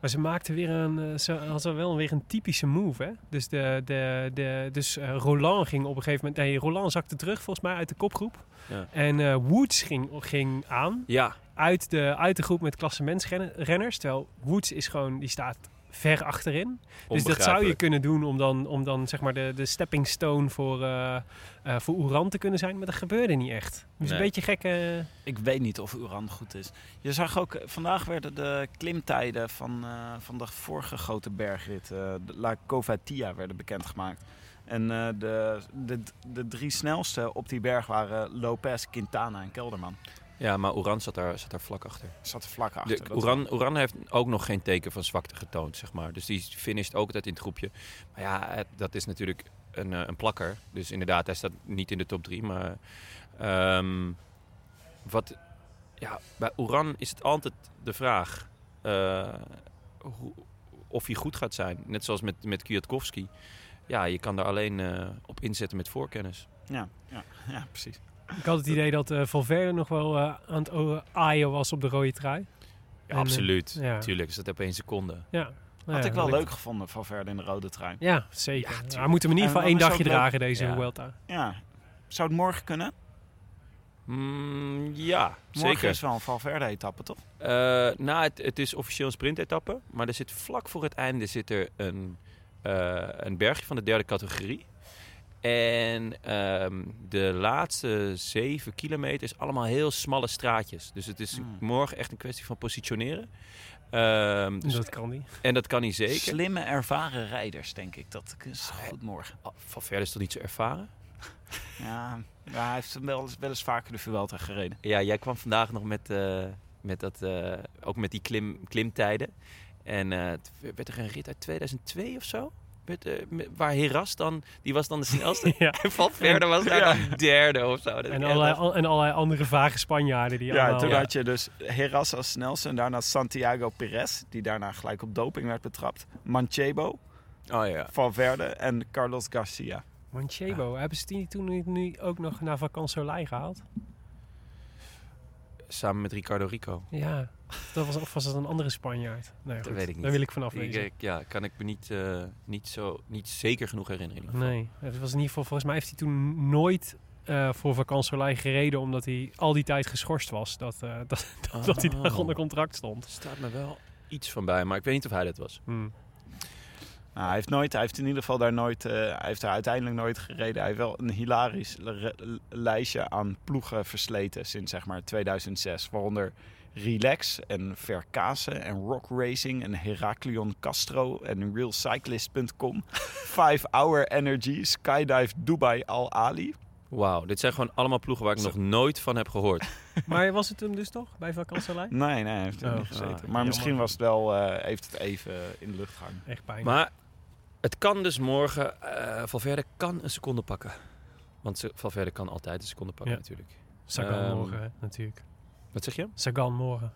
Maar ze maakte weer een, eh, ze hadden wel weer een typische move, hè? Dus, de, de, de, dus eh, Roland ging op een gegeven moment... Nee, Roland zakte terug volgens mij uit de kopgroep. Ja. En eh, Woods ging, ging aan Ja, uit de, uit de groep met klassementsrenners. Terwijl Woods is gewoon, die staat ver achterin. Dus dat zou je kunnen doen om dan, om dan zeg maar de, de stepping stone voor, eh eh, voor Oeran te kunnen zijn. Maar dat gebeurde niet echt. Dus Nee. een beetje gekke... Ik weet niet of Uran goed is. Je zag ook, eh, vandaag werden de klimtijden van, eh, van de vorige grote bergrit, eh, de La Covatia, werden bekendgemaakt. En eh, de, de, de drie snelste op die berg waren Lopez, Quintana en Kelderman. Ja, maar Oeran zat daar, zat daar vlak achter. Zat er vlak achter. De, Oeran, heeft ook nog geen teken van zwakte getoond, zeg maar. Dus die finisht ook altijd in het groepje. Maar ja, dat is natuurlijk een, eh, een plakker. Dus inderdaad, hij staat niet in de top drie. Maar ehm, wat, ja, bij Oeran is het altijd de vraag eh, hoe, of hij goed gaat zijn. Net zoals met, met Kwiatkowski. Ja, je kan daar alleen eh, op inzetten met voorkennis. Ja, ja, ja, precies. Ik had het idee dat eh Valverde nog wel eh, aan het aaien was op de rode trui. Ja, En, eh, absoluut. ja. Tuurlijk is dat op één seconde. Ja. Nou Had ja, ik wel leuk gevonden van verder in de rode trui. Ja, zeker. Tuurlijk. moeten we in ieder geval één dagje dragen, deze Ja. Vuelta. Ja. Zou het morgen kunnen? Mm, ja, Morgen zeker. is wel een Valverde-etappe, toch? Eh, nou, het, het is officieel een sprintetappe. Maar er zit vlak voor het einde zit er een, eh, een bergje van de derde categorie. En ehm, de laatste zeven kilometer is allemaal heel smalle straatjes. Dus het is Mm. morgen echt een kwestie van positioneren. Ehm, dus- Dat kan niet. en dat kan hij zeker. Slimme, ervaren rijders, denk ik. Dat is Ah, goed morgen. Oh, Van Verder is toch niet zo ervaren? Ja, ja hij heeft wel eens, wel eens vaker de Vuelta gereden. Ja, jij kwam vandaag nog met, eh, met dat, eh, ook met die klim, klimtijden. En eh, het werd er een rit uit 2002 of zo? Met, eh, met- waar Heras dan, die was dan de snelste. Ja. En Valverde was daar dan derde of zo. En allerlei, al- en allerlei andere vage Spanjaarden die Ja, allemaal... toen ja. had je dus Heras als snelste en daarna Santiago Perez, die daarna gelijk op doping werd betrapt. Manchebo, Oh ja. Valverde en Carlos Garcia. Manchego, hebben ze die toen nu, nu ook nog naar Vacances Soleil gehaald? Samen met Ricardo Rico. Ja, dat was, of was dat een andere Spanjaard? Nee, Dat goed, weet ik niet. Daar wil ik vanaf wezen. ik- ja, kan ik me niet, eh, niet, zo, niet zeker genoeg herinneren. Nee, het was in ieder geval, volgens mij heeft hij toen nooit eh, voor vakantielei gereden, omdat hij al die tijd geschorst was. Dat, eh, dat, dat hij daar Oh. onder contract stond. Er staat me wel iets van bij, maar ik weet niet of hij dat was. Hmm. Nou, hij, heeft nooit, hij heeft in ieder geval daar nooit, eh, hij heeft daar uiteindelijk nooit gereden. Hij heeft wel een hilarisch lijstje aan ploegen versleten sinds zeg maar 2006. Waaronder Relax en Verkase en Rock Racing en Heraklion Castro en RealCyclist.com. 5 Hour Energy, Skydive Dubai Al Ali. Wauw, dit zijn gewoon allemaal ploegen waar ik nog nooit van heb gehoord. Maar was het hem dus toch, bij vakantielei? Nee, nee, hij heeft er Oh. niet gezeten. Ah, maar jammer. misschien was het wel, eh, heeft het even in de lucht gehangen. Echt pijn. Maar het kan dus morgen, eh Valverde kan een seconde pakken. Want Valverde kan altijd een seconde pakken Ja. natuurlijk. Sagan Ehm, morgen, hè, natuurlijk. Wat zeg je? Sagan morgen.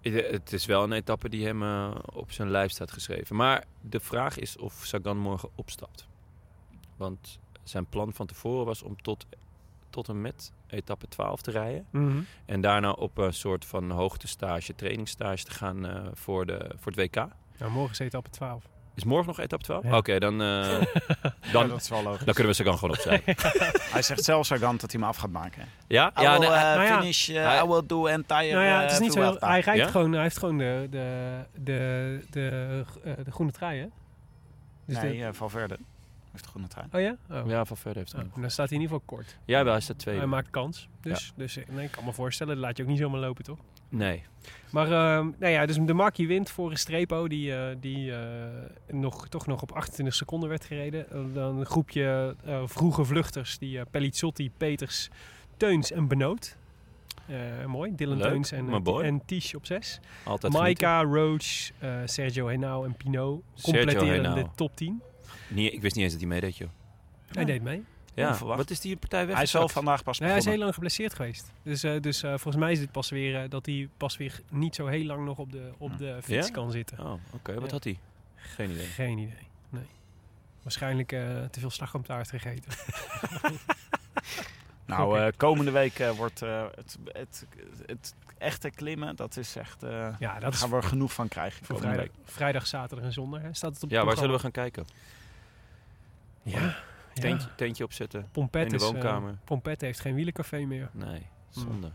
Eh, Het is wel een etappe die hem eh, op zijn lijf staat geschreven. Maar de vraag is of Sagan morgen opstapt. Want zijn plan van tevoren was om tot, tot en met etappe 12 te rijden. Mhm. En daarna op een soort van hoogtestage, trainingsstage te gaan voor, de, voor het WK. Nou, morgen is etappe 12. Is morgen nog etappe 12? Ja. Oké, dan, eh, Ja, dan, dan kunnen we Sagan gewoon opzij. Hij zegt zelf Sagan dat hij hem af gaat maken. Ja? I Ja, will nee, uh, nou ja. finish, uh, Hij- I will do entire nou ja, het is uh, niet zo. Vuelta. Hij rijdt Ja? gewoon, hij heeft gewoon de, de, de, de, eh, de groene trui, hè? Dus nee, de- eh, Valverde heeft de groene trui. oh ja? Oh. ja, van verder heeft hij Oh, hem. dan staat hij in ieder geval kort. Ja, wel, hij staat tweede. Hij maakt kans. Dus, dus nee, ik kan me voorstellen, dat laat je ook niet zomaar lopen, toch? Nee. Maar ehm, nou ja, dus de Markie wint voor een Strepo die, eh, die eh, nog, toch nog op 28 seconden werd gereden. Dan een groepje eh, vroege vluchters, die Pellizzotti, Peters, Teuns en Benoot. Mooi, Dylan Leuk, Teuns en, en Tisch op 6. Altijd genieten. Maika, Roach, Sergio Henao en Pinot Sergio completeren de top 10. Niet, ik wist niet eens dat hij meedeed, joh. Hij deed mee. Ja, Onverwacht. wat is die partij weg? Hij is vandaag pas Nee, hij is heel lang geblesseerd geweest. Dus, eh, dus eh, volgens mij is het pas weer eh, dat hij pas weer niet zo heel lang nog op de, op de fiets Ja? kan zitten. Oh, oké. Wat Ja. had hij? Geen idee. Geen idee. Nee. Waarschijnlijk eh, te veel slagroomtaart gegeten. Nou, eh, komende week eh, wordt eh, het, het, het echte klimmen, dat is echt... eh Ja, daar dat gaan we er genoeg van krijgen voor vrijdag, vrijdag, zaterdag en zondag. Hè? Staat het op Ja, waar zullen we gaan kijken? Ja, Tentje, ja. tentje opzetten? Pompet in de is, eh, woonkamer? Pompet heeft geen wielencafé meer. Nee, zonde.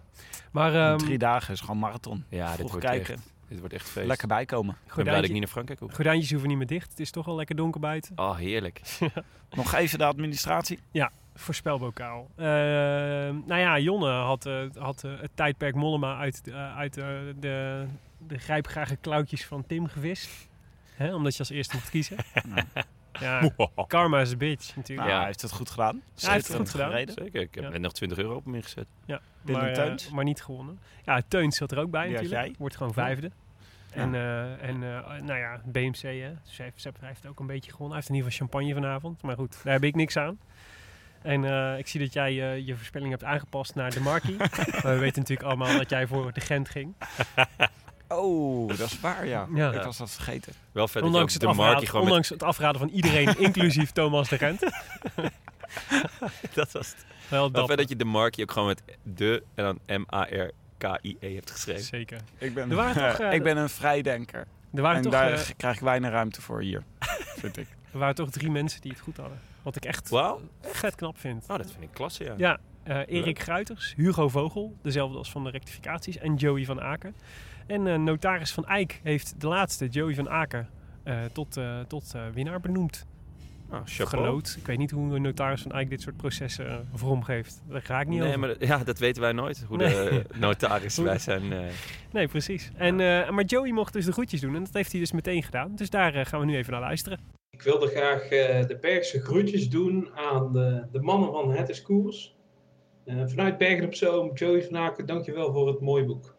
Maar ehm Drie dagen is gewoon marathon. Ja, dit Vroeg wordt, kijken. echt, dit wordt echt feest. Lekker bijkomen. Ik ben blij dat ik niet naar Frankrijk hoef. gordijntjes hoeven niet meer dicht. Het is toch al lekker donker buiten. Oh, heerlijk. Nog even de administratie. Voorspelbokaal. Eh, nou ja, Jonne had, eh, had het tijdperk Mollema uit, uit eh, de, de grijpgrage klauwtjes van Tim gevist. Hè, omdat je als eerste mocht kiezen. ja, karma is a bitch natuurlijk. Nou, Ja. hij heeft het goed gedaan. hij heeft het goed gedaan. gereden. Zeker, ik heb Ja. net nog 20 euro op hem ingezet. Ja, maar, eh, Teuns? maar niet gewonnen. Ja, Teuns zat er ook bij natuurlijk. jij? Wordt gewoon vijfde. En, eh, en eh, nou ja, BMC, hè. Dus hij heeft, hij heeft ook een beetje gewonnen. Hij heeft in ieder geval champagne vanavond. Maar goed, daar heb ik niks aan. En eh, ik zie dat jij je voorspelling hebt aangepast naar de Markie. Maar we weten natuurlijk allemaal dat jij voor de Gent ging. Oh, dat is waar, ja. Ja. Ik was dat vergeten. Wel vet Ondanks het, dat je ook de markie afraden, gewoon met... ondanks het afraden van iedereen, inclusief Thomas de Gent. Dat was het. Wel vet dat je de markie ook gewoon met de en dan M-A-R-K-I-E hebt geschreven. Zeker. Ik ben, Er waren toch, eh, ik ben een vrijdenker. Er waren, En toch, daar eh, krijg ik weinig ruimte voor hier, vind ik. er waren toch drie mensen die het goed hadden. Wat ik echt vet knap vind. Oh, dat vind ik klasse, ja. Ja, eh, Leuk. Erik Gruiters, Hugo Vogel, dezelfde als van de rectificaties, en Joey van Aken. En eh, notaris van Eijk heeft de laatste, Joey van Aken, eh, tot, eh, tot eh, winnaar benoemd. Oh. Geloot. Ik weet niet hoe een notaris van Eijk dit soort processen eh, vormgeeft. Daar ga ik niet Nee, over. maar dat- ja, dat weten wij nooit. Hoe Nee. de notaris wij zijn. eh, Nee, precies. En, eh, maar Joey mocht dus de groetjes doen en dat heeft hij dus meteen gedaan. Dus daar gaan we nu even naar luisteren. Ik wilde graag eh, de Bergse groetjes doen aan de, de mannen van Het is Koers. Vanuit Bergen op Zoom, Joey van Aken, dankjewel voor het mooie boek.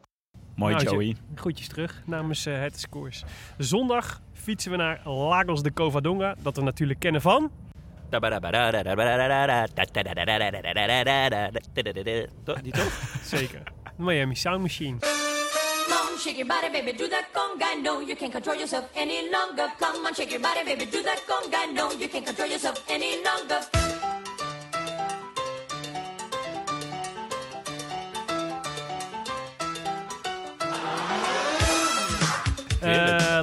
Mooi, Nou, Joey. Groetjes terug namens eh, Het Koers. Zondag fietsen we naar Lagos de Covadonga, dat we natuurlijk kennen van... Die toch? Zeker. Miami Sound Machine. Come on, shake your body, baby, do that conga. No, you can't control yourself any longer. Come on, shake your body, baby, do that conga. No, you can't control yourself any longer.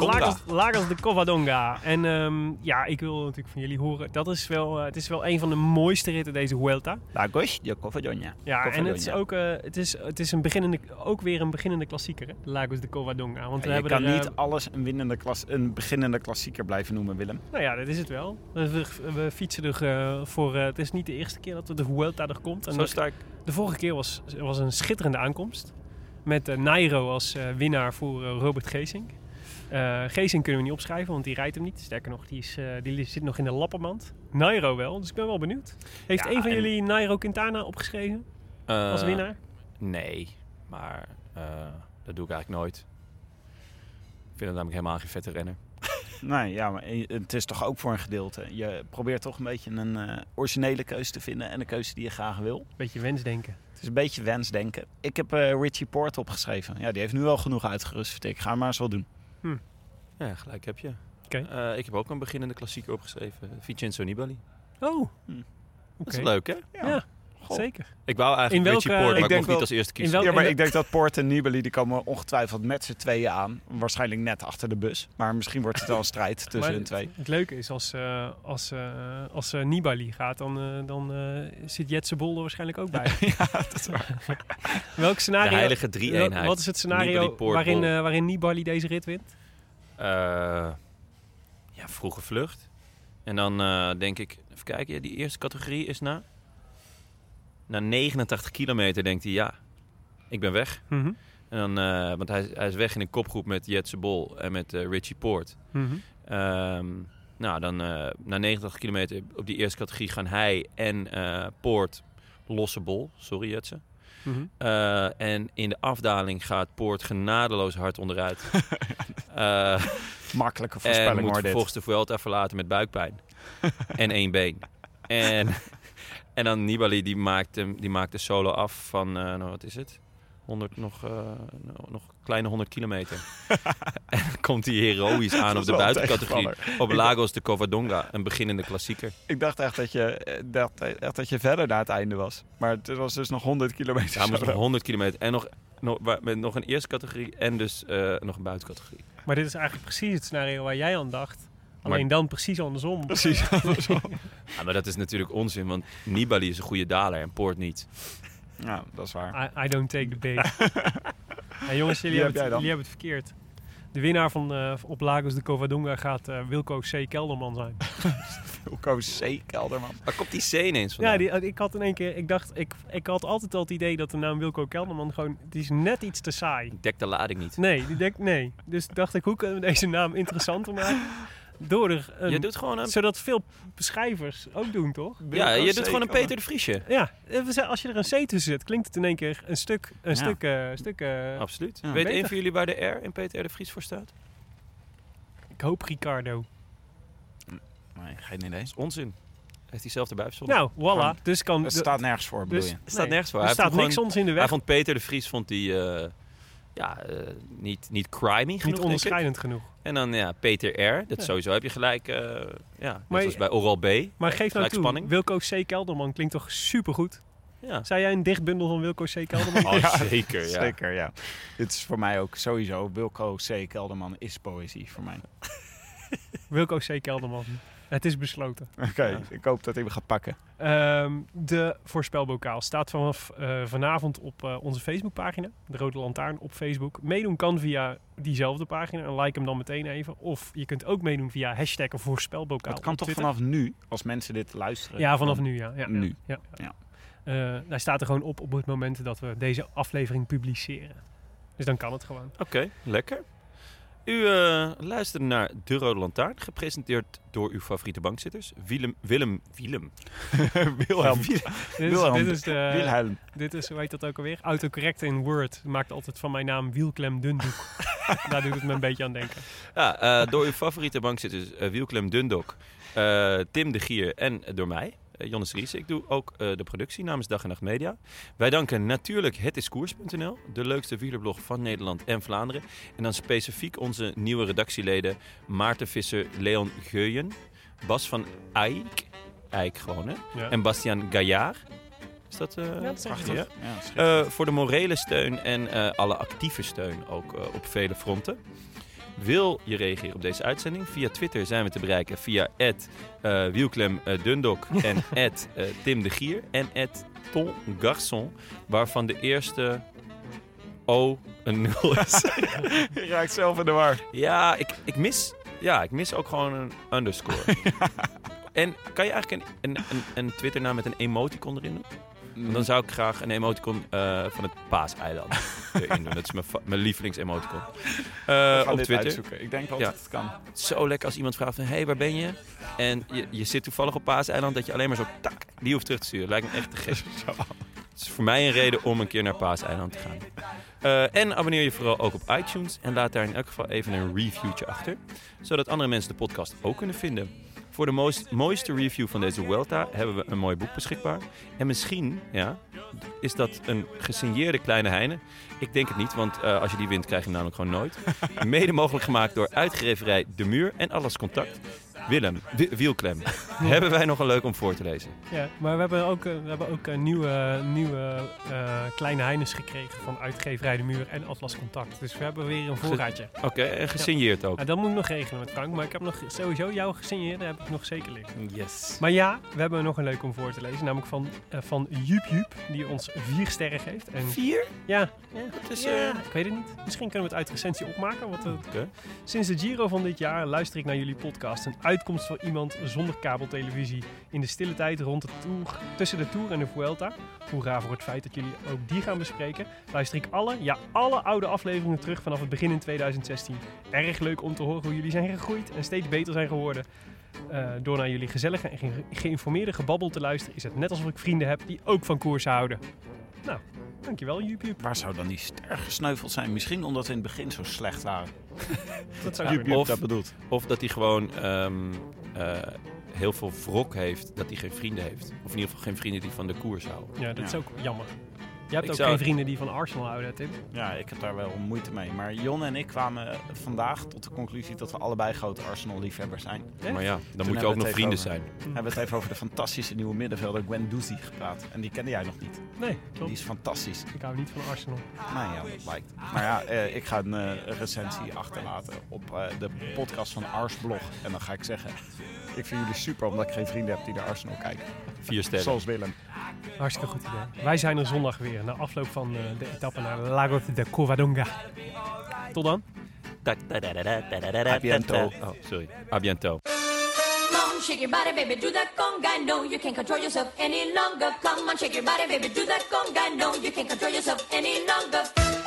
Lagos, Lagos de Covadonga. En ehm, ja, ik wil natuurlijk van jullie horen. Dat is wel, eh, het is wel een van de mooiste ritten deze Vuelta. Lagos de Covadonga. Ja, en het is ook, eh, het is, het is een beginnende, ook weer een beginnende klassieker, hè? Lagos de Covadonga. Want we je kan er, niet eh, alles een, winnende klas, een beginnende klassieker blijven noemen, Willem. Nou ja, dat is het wel. We, we- we fietsen er eh, voor... eh, het is niet de eerste keer dat de Vuelta er komt. En Zo sterk. de vorige keer was, was een schitterende aankomst. Met eh, Nairo als eh, winnaar voor eh, Robert Geesink. Eh Geesink kunnen we niet opschrijven, want die rijdt hem niet. Sterker nog, die, is, eh, die zit nog in de lappenmand. Nairo wel, dus ik ben wel benieuwd. Heeft Ja, een van en- jullie Nairo Quintana opgeschreven als Eh, winnaar? Nee, maar eh, dat doe ik eigenlijk nooit. Ik vind het namelijk helemaal geen vette renner. Nee, ja, maar het is toch ook voor een gedeelte. Je probeert toch een beetje een eh, originele keuze te vinden en een keuze die je graag wil. Beetje wensdenken. Het is een beetje wensdenken. Ik heb eh, Richie Port opgeschreven. Ja, die heeft nu wel genoeg uitgerust, ik. Ga maar eens wel doen. Ja, gelijk heb je. Oké. Eh, ik heb ook een beginnende klassieker opgeschreven. Vincenzo Nibali. Oh, oké. Hm. Dat is leuk, hè? Ja, zeker. Ik wou eigenlijk In Richie welke- Port, ik maar ik denk mocht niet wel- als eerste kiezen. Ja, maar ik denk dat Port en Nibali die komen ongetwijfeld met z'n tweeën aan. Waarschijnlijk net achter de bus. Maar misschien wordt het wel een strijd tussen Maar hun twee. Het leuke is, als, eh, als, eh, als eh, Nibali gaat, dan, dan eh, zit Jetse Bol er waarschijnlijk ook bij. ja, dat is waar. Welk De scenario? heilige drie-eenheid. Wat is het Nibali, scenario Poort, waarin, eh, waarin Nibali deze rit wint? Eh, ja, vroege vlucht. En dan eh, denk ik, even kijken, ja, die eerste categorie is na. Na 89 kilometer denkt hij, ja, ik ben weg. Mhm. En dan, eh, want hij, hij is weg in een kopgroep met Jetse Bol en met eh, Richie Poort. Mhm. Ehm, nou, dan eh, na 89 kilometer op die eerste categorie gaan hij en Poort losse bol. Sorry Jetse. Mhm. En in de afdaling gaat Poort genadeloos hard onderuit. Makkelijke en voorspelling moet hoor dit. vervolgens de Vuelta verlaten met buikpijn. en één been. En, en dan Nibali, die maakt, hem, die maakt de solo af van, eh, nou wat is het? 100, nog, eh, nog een kleine 100 kilometer. en dan komt hij heroïs aan op de buitencategorie. Op Lagos de Covadonga, een beginnende klassieker. Ik dacht echt dat, je, eh, dacht echt dat je verder naar het einde was. Maar het was dus nog 100 kilometer. Hij moest nog solo. 100 kilometer en nog, nog, met nog een eerste categorie en dus eh, nog een buitencategorie. Maar dit is eigenlijk precies het scenario waar jij aan dacht. Alleen dan precies andersom. Precies. Ja, maar dat is natuurlijk onzin, want Nibali is een goede daler en Poort niet. ja, dat is waar. I, I don't take the bait. ja, jongens, jullie hebben, het, jullie hebben het verkeerd. De winnaar van, eh, op Lagos de Covadonga gaat eh, Wilco C. Kelderman zijn. Wilco C. Kelderman. Waar komt die C ineens vandaan? Ja, die, eh, ik had in één keer, ik dacht, ik, ik had altijd al het idee dat de naam Wilco Kelderman gewoon, die is net iets te saai. Ik dek de lading niet. Nee, die denk, nee. Dus dacht ik, hoe kunnen we deze naam interessanter maken? Door er een, Je doet gewoon een... zodat veel beschrijvers ook doen, toch? Ja, je doet gewoon een Peter de Vriesje. Ja, eh, we zeggen, als je er een C tussen zet, klinkt het in één keer een stuk, een Ja. stuk, eh, stuk. eh, Absoluut. Ja. Weet Beter. een van jullie waar de R in Peter de Vries voor staat? ik hoop Ricardo. Nee, geen idee. Dat is onzin. Heeft hij zelf erbij verzonnen? Nou, voilà. Dus kan. Het staat nergens voor, bedoel dus, je? Het staat nergens voor. Er Hij staat niks gewoon- ons in de Hij weg. vond Peter de Vries vond die, eh, ja, eh, niet, niet crimey genoeg, Niet onderscheidend genoeg. En dan ja, Peter R. Dat Ja. sowieso heb je gelijk, eh ja, Maar- zoals bij Oral B. Maar geef nou toe, spanning. Wilco C. Kelderman klinkt toch supergoed? Ja, Zei jij een dichtbundel van Wilco C. Kelderman? oh, Ja, zeker. Ja. Zeker, ja. Dit is voor mij ook sowieso. Wilco C. Kelderman is poëzie voor mij. Wilco C. Kelderman. Het is besloten. Oké, ik hoop dat hij me gaat pakken. Ehm, de voorspelbokaal staat vanaf eh, vanavond op eh, onze Facebookpagina. De Rode Lantaarn op Facebook. Meedoen kan via diezelfde pagina. En like hem dan meteen even. Of je kunt ook meedoen via hashtag voorspelbokaal Het kan op toch Twitter. vanaf nu, als mensen dit luisteren? Ja, vanaf nu, ja. ja, ja, Nu. Ja, Ja. Eh, hij staat er gewoon op op het moment dat we deze aflevering publiceren. Dus dan kan het gewoon. Oké, lekker. U eh, luisterde naar De Rode Lantaarn, gepresenteerd door uw favoriete bankzitters. Willem, Willem, Willem. Wilhelm. Dit is, Wilhelm. dit is de... Wilhelm. Dit is, hoe heet dat ook alweer? Autocorrect in Word maakt altijd van mijn naam Wielklem Dundoek. Daar doet het me een beetje aan denken. Ja, eh, door uw favoriete bankzitters uh, Wielklem Dundok, eh, Tim de Gier en door mij, uh, Jonas Ries. Ik doe ook eh, de productie namens Dag en Nacht Media. Wij danken natuurlijk hetiskoers.nl, de leukste wielerblog van Nederland en Vlaanderen. En dan specifiek onze nieuwe redactieleden Maarten Visser, Leon Geuyen, Bas van Eyck, Eyck gewoon hè, Ja. en Bastiaan Gaillard. Is dat... eh, Ja, dat zeg je prachtig? Ja, schitterend. Eh, voor de morele steun en eh, alle actieve steun ook eh, op vele fronten. Wil je reageren op deze uitzending? Via Twitter zijn we te bereiken via Wielklem eh, Dundok en Tim de Gier en Ton Garçon, waarvan de eerste O een nul is. Je raakt zelf in de war. ja, ik, ik, mis, ja, ik mis ook gewoon een underscore. En kan je eigenlijk een, een, een, een Twitternaam met een emoticon erin doen? Mm. Dan zou ik graag een emoticon eh, van het Paaseiland erin doen. Dat is mijn, mijn lievelingsemoticon. Eh, op Twitter. uitzoeken. Ik denk wel Ja. dat het kan. Zo lekker als iemand vraagt van, hey, waar ben je? En je, je zit toevallig op Paaseiland, dat je alleen maar zo tak, die hoeft terug te sturen. Lijkt me echt te gek. Het is voor mij een reden om een keer naar Paaseiland te gaan. Eh, en abonneer je vooral ook op iTunes en laat daar in elk geval even een reviewtje achter. Zodat andere mensen de podcast ook kunnen vinden. Voor de mooist- mooiste review van deze Welta hebben we een mooi boek beschikbaar. En misschien ja, is dat een gesigneerde Kleine Heine. Ik denk het niet, want eh, als je die wint krijg je hem namelijk gewoon nooit. Mede mogelijk gemaakt door uitgeverij De Muur en Alles Contact. Willem, Wi- Wielklem, hebben wij nog een leuk om voor te lezen? Ja, maar we hebben ook, eh, we hebben ook een nieuwe, nieuwe eh, kleine heines gekregen van uitgeverij De Muur en Atlas Contact. Dus we hebben weer een voorraadje. Oké, en gesigneerd ook. Ja, dat moet ik nog regelen met Frank, maar ik heb nog sowieso jouw gesigneerde heb ik nog zeker liggen. Yes. Maar ja, we hebben nog een leuk om voor te lezen, namelijk van, eh van die ons vier sterren geeft. En Vier? ja, ja, is, ja, eh, ik weet het niet. Misschien kunnen we het uit recensie opmaken. Want, eh, Oké. Sinds de Giro van dit jaar luister ik naar jullie podcast. Een uitkomst voor iemand zonder kabeltelevisie. In de stille tijd rond de tour, tussen de Tour en de Vuelta. Hoera voor het feit dat jullie ook die gaan bespreken. Luister ik alle, ja alle oude afleveringen terug vanaf het begin in 2016. Erg leuk om te horen hoe jullie zijn gegroeid en steeds beter zijn geworden. Eh, door naar jullie Nou, dankjewel Jup Jup. Waar zou dan die ster gesneuveld zijn? Misschien omdat ze in het begin zo slecht waren. Dat zou Jup. Jup dat bedoelt. Of dat hij gewoon ehm, eh, heel veel wrok heeft dat hij geen vrienden heeft. Of in ieder geval geen vrienden die van de koers houden. Ja, dat Ja. is ook jammer. Je hebt Ik ook zou- geen vrienden die van Arsenal houden, Tim. Ja, ik heb daar wel moeite mee. Maar Jon en ik kwamen vandaag tot de conclusie dat we allebei grote Arsenal-liefhebbers zijn. Echt? Maar ja, dan Toen moet je ook nog vrienden zijn. We hebben het even over de fantastische nieuwe middenvelder Gwen Doezy gepraat. En die kende jij nog niet. Nee, Die klopt. is fantastisch. Ik hou niet van Arsenal. Nou ja, dat lijkt. Maar ja, eh, ik ga een eh, recensie achterlaten op eh, de podcast van Arsblog. En dan ga ik zeggen, ik vind jullie super omdat ik geen vrienden heb die naar Arsenal kijken. Vier sterren. Zoals Willem. Hartstikke goed idee. Wij zijn er zondag weer, na afloop van eh, de etappe naar Lago de Covadonga. Tot dan. A biento. Oh, sorry. A biento. Come shake your body, baby, do that conga. No, you can't control yourself any longer. Come on, shake your body, baby, do that conga. No, you can't control yourself any longer.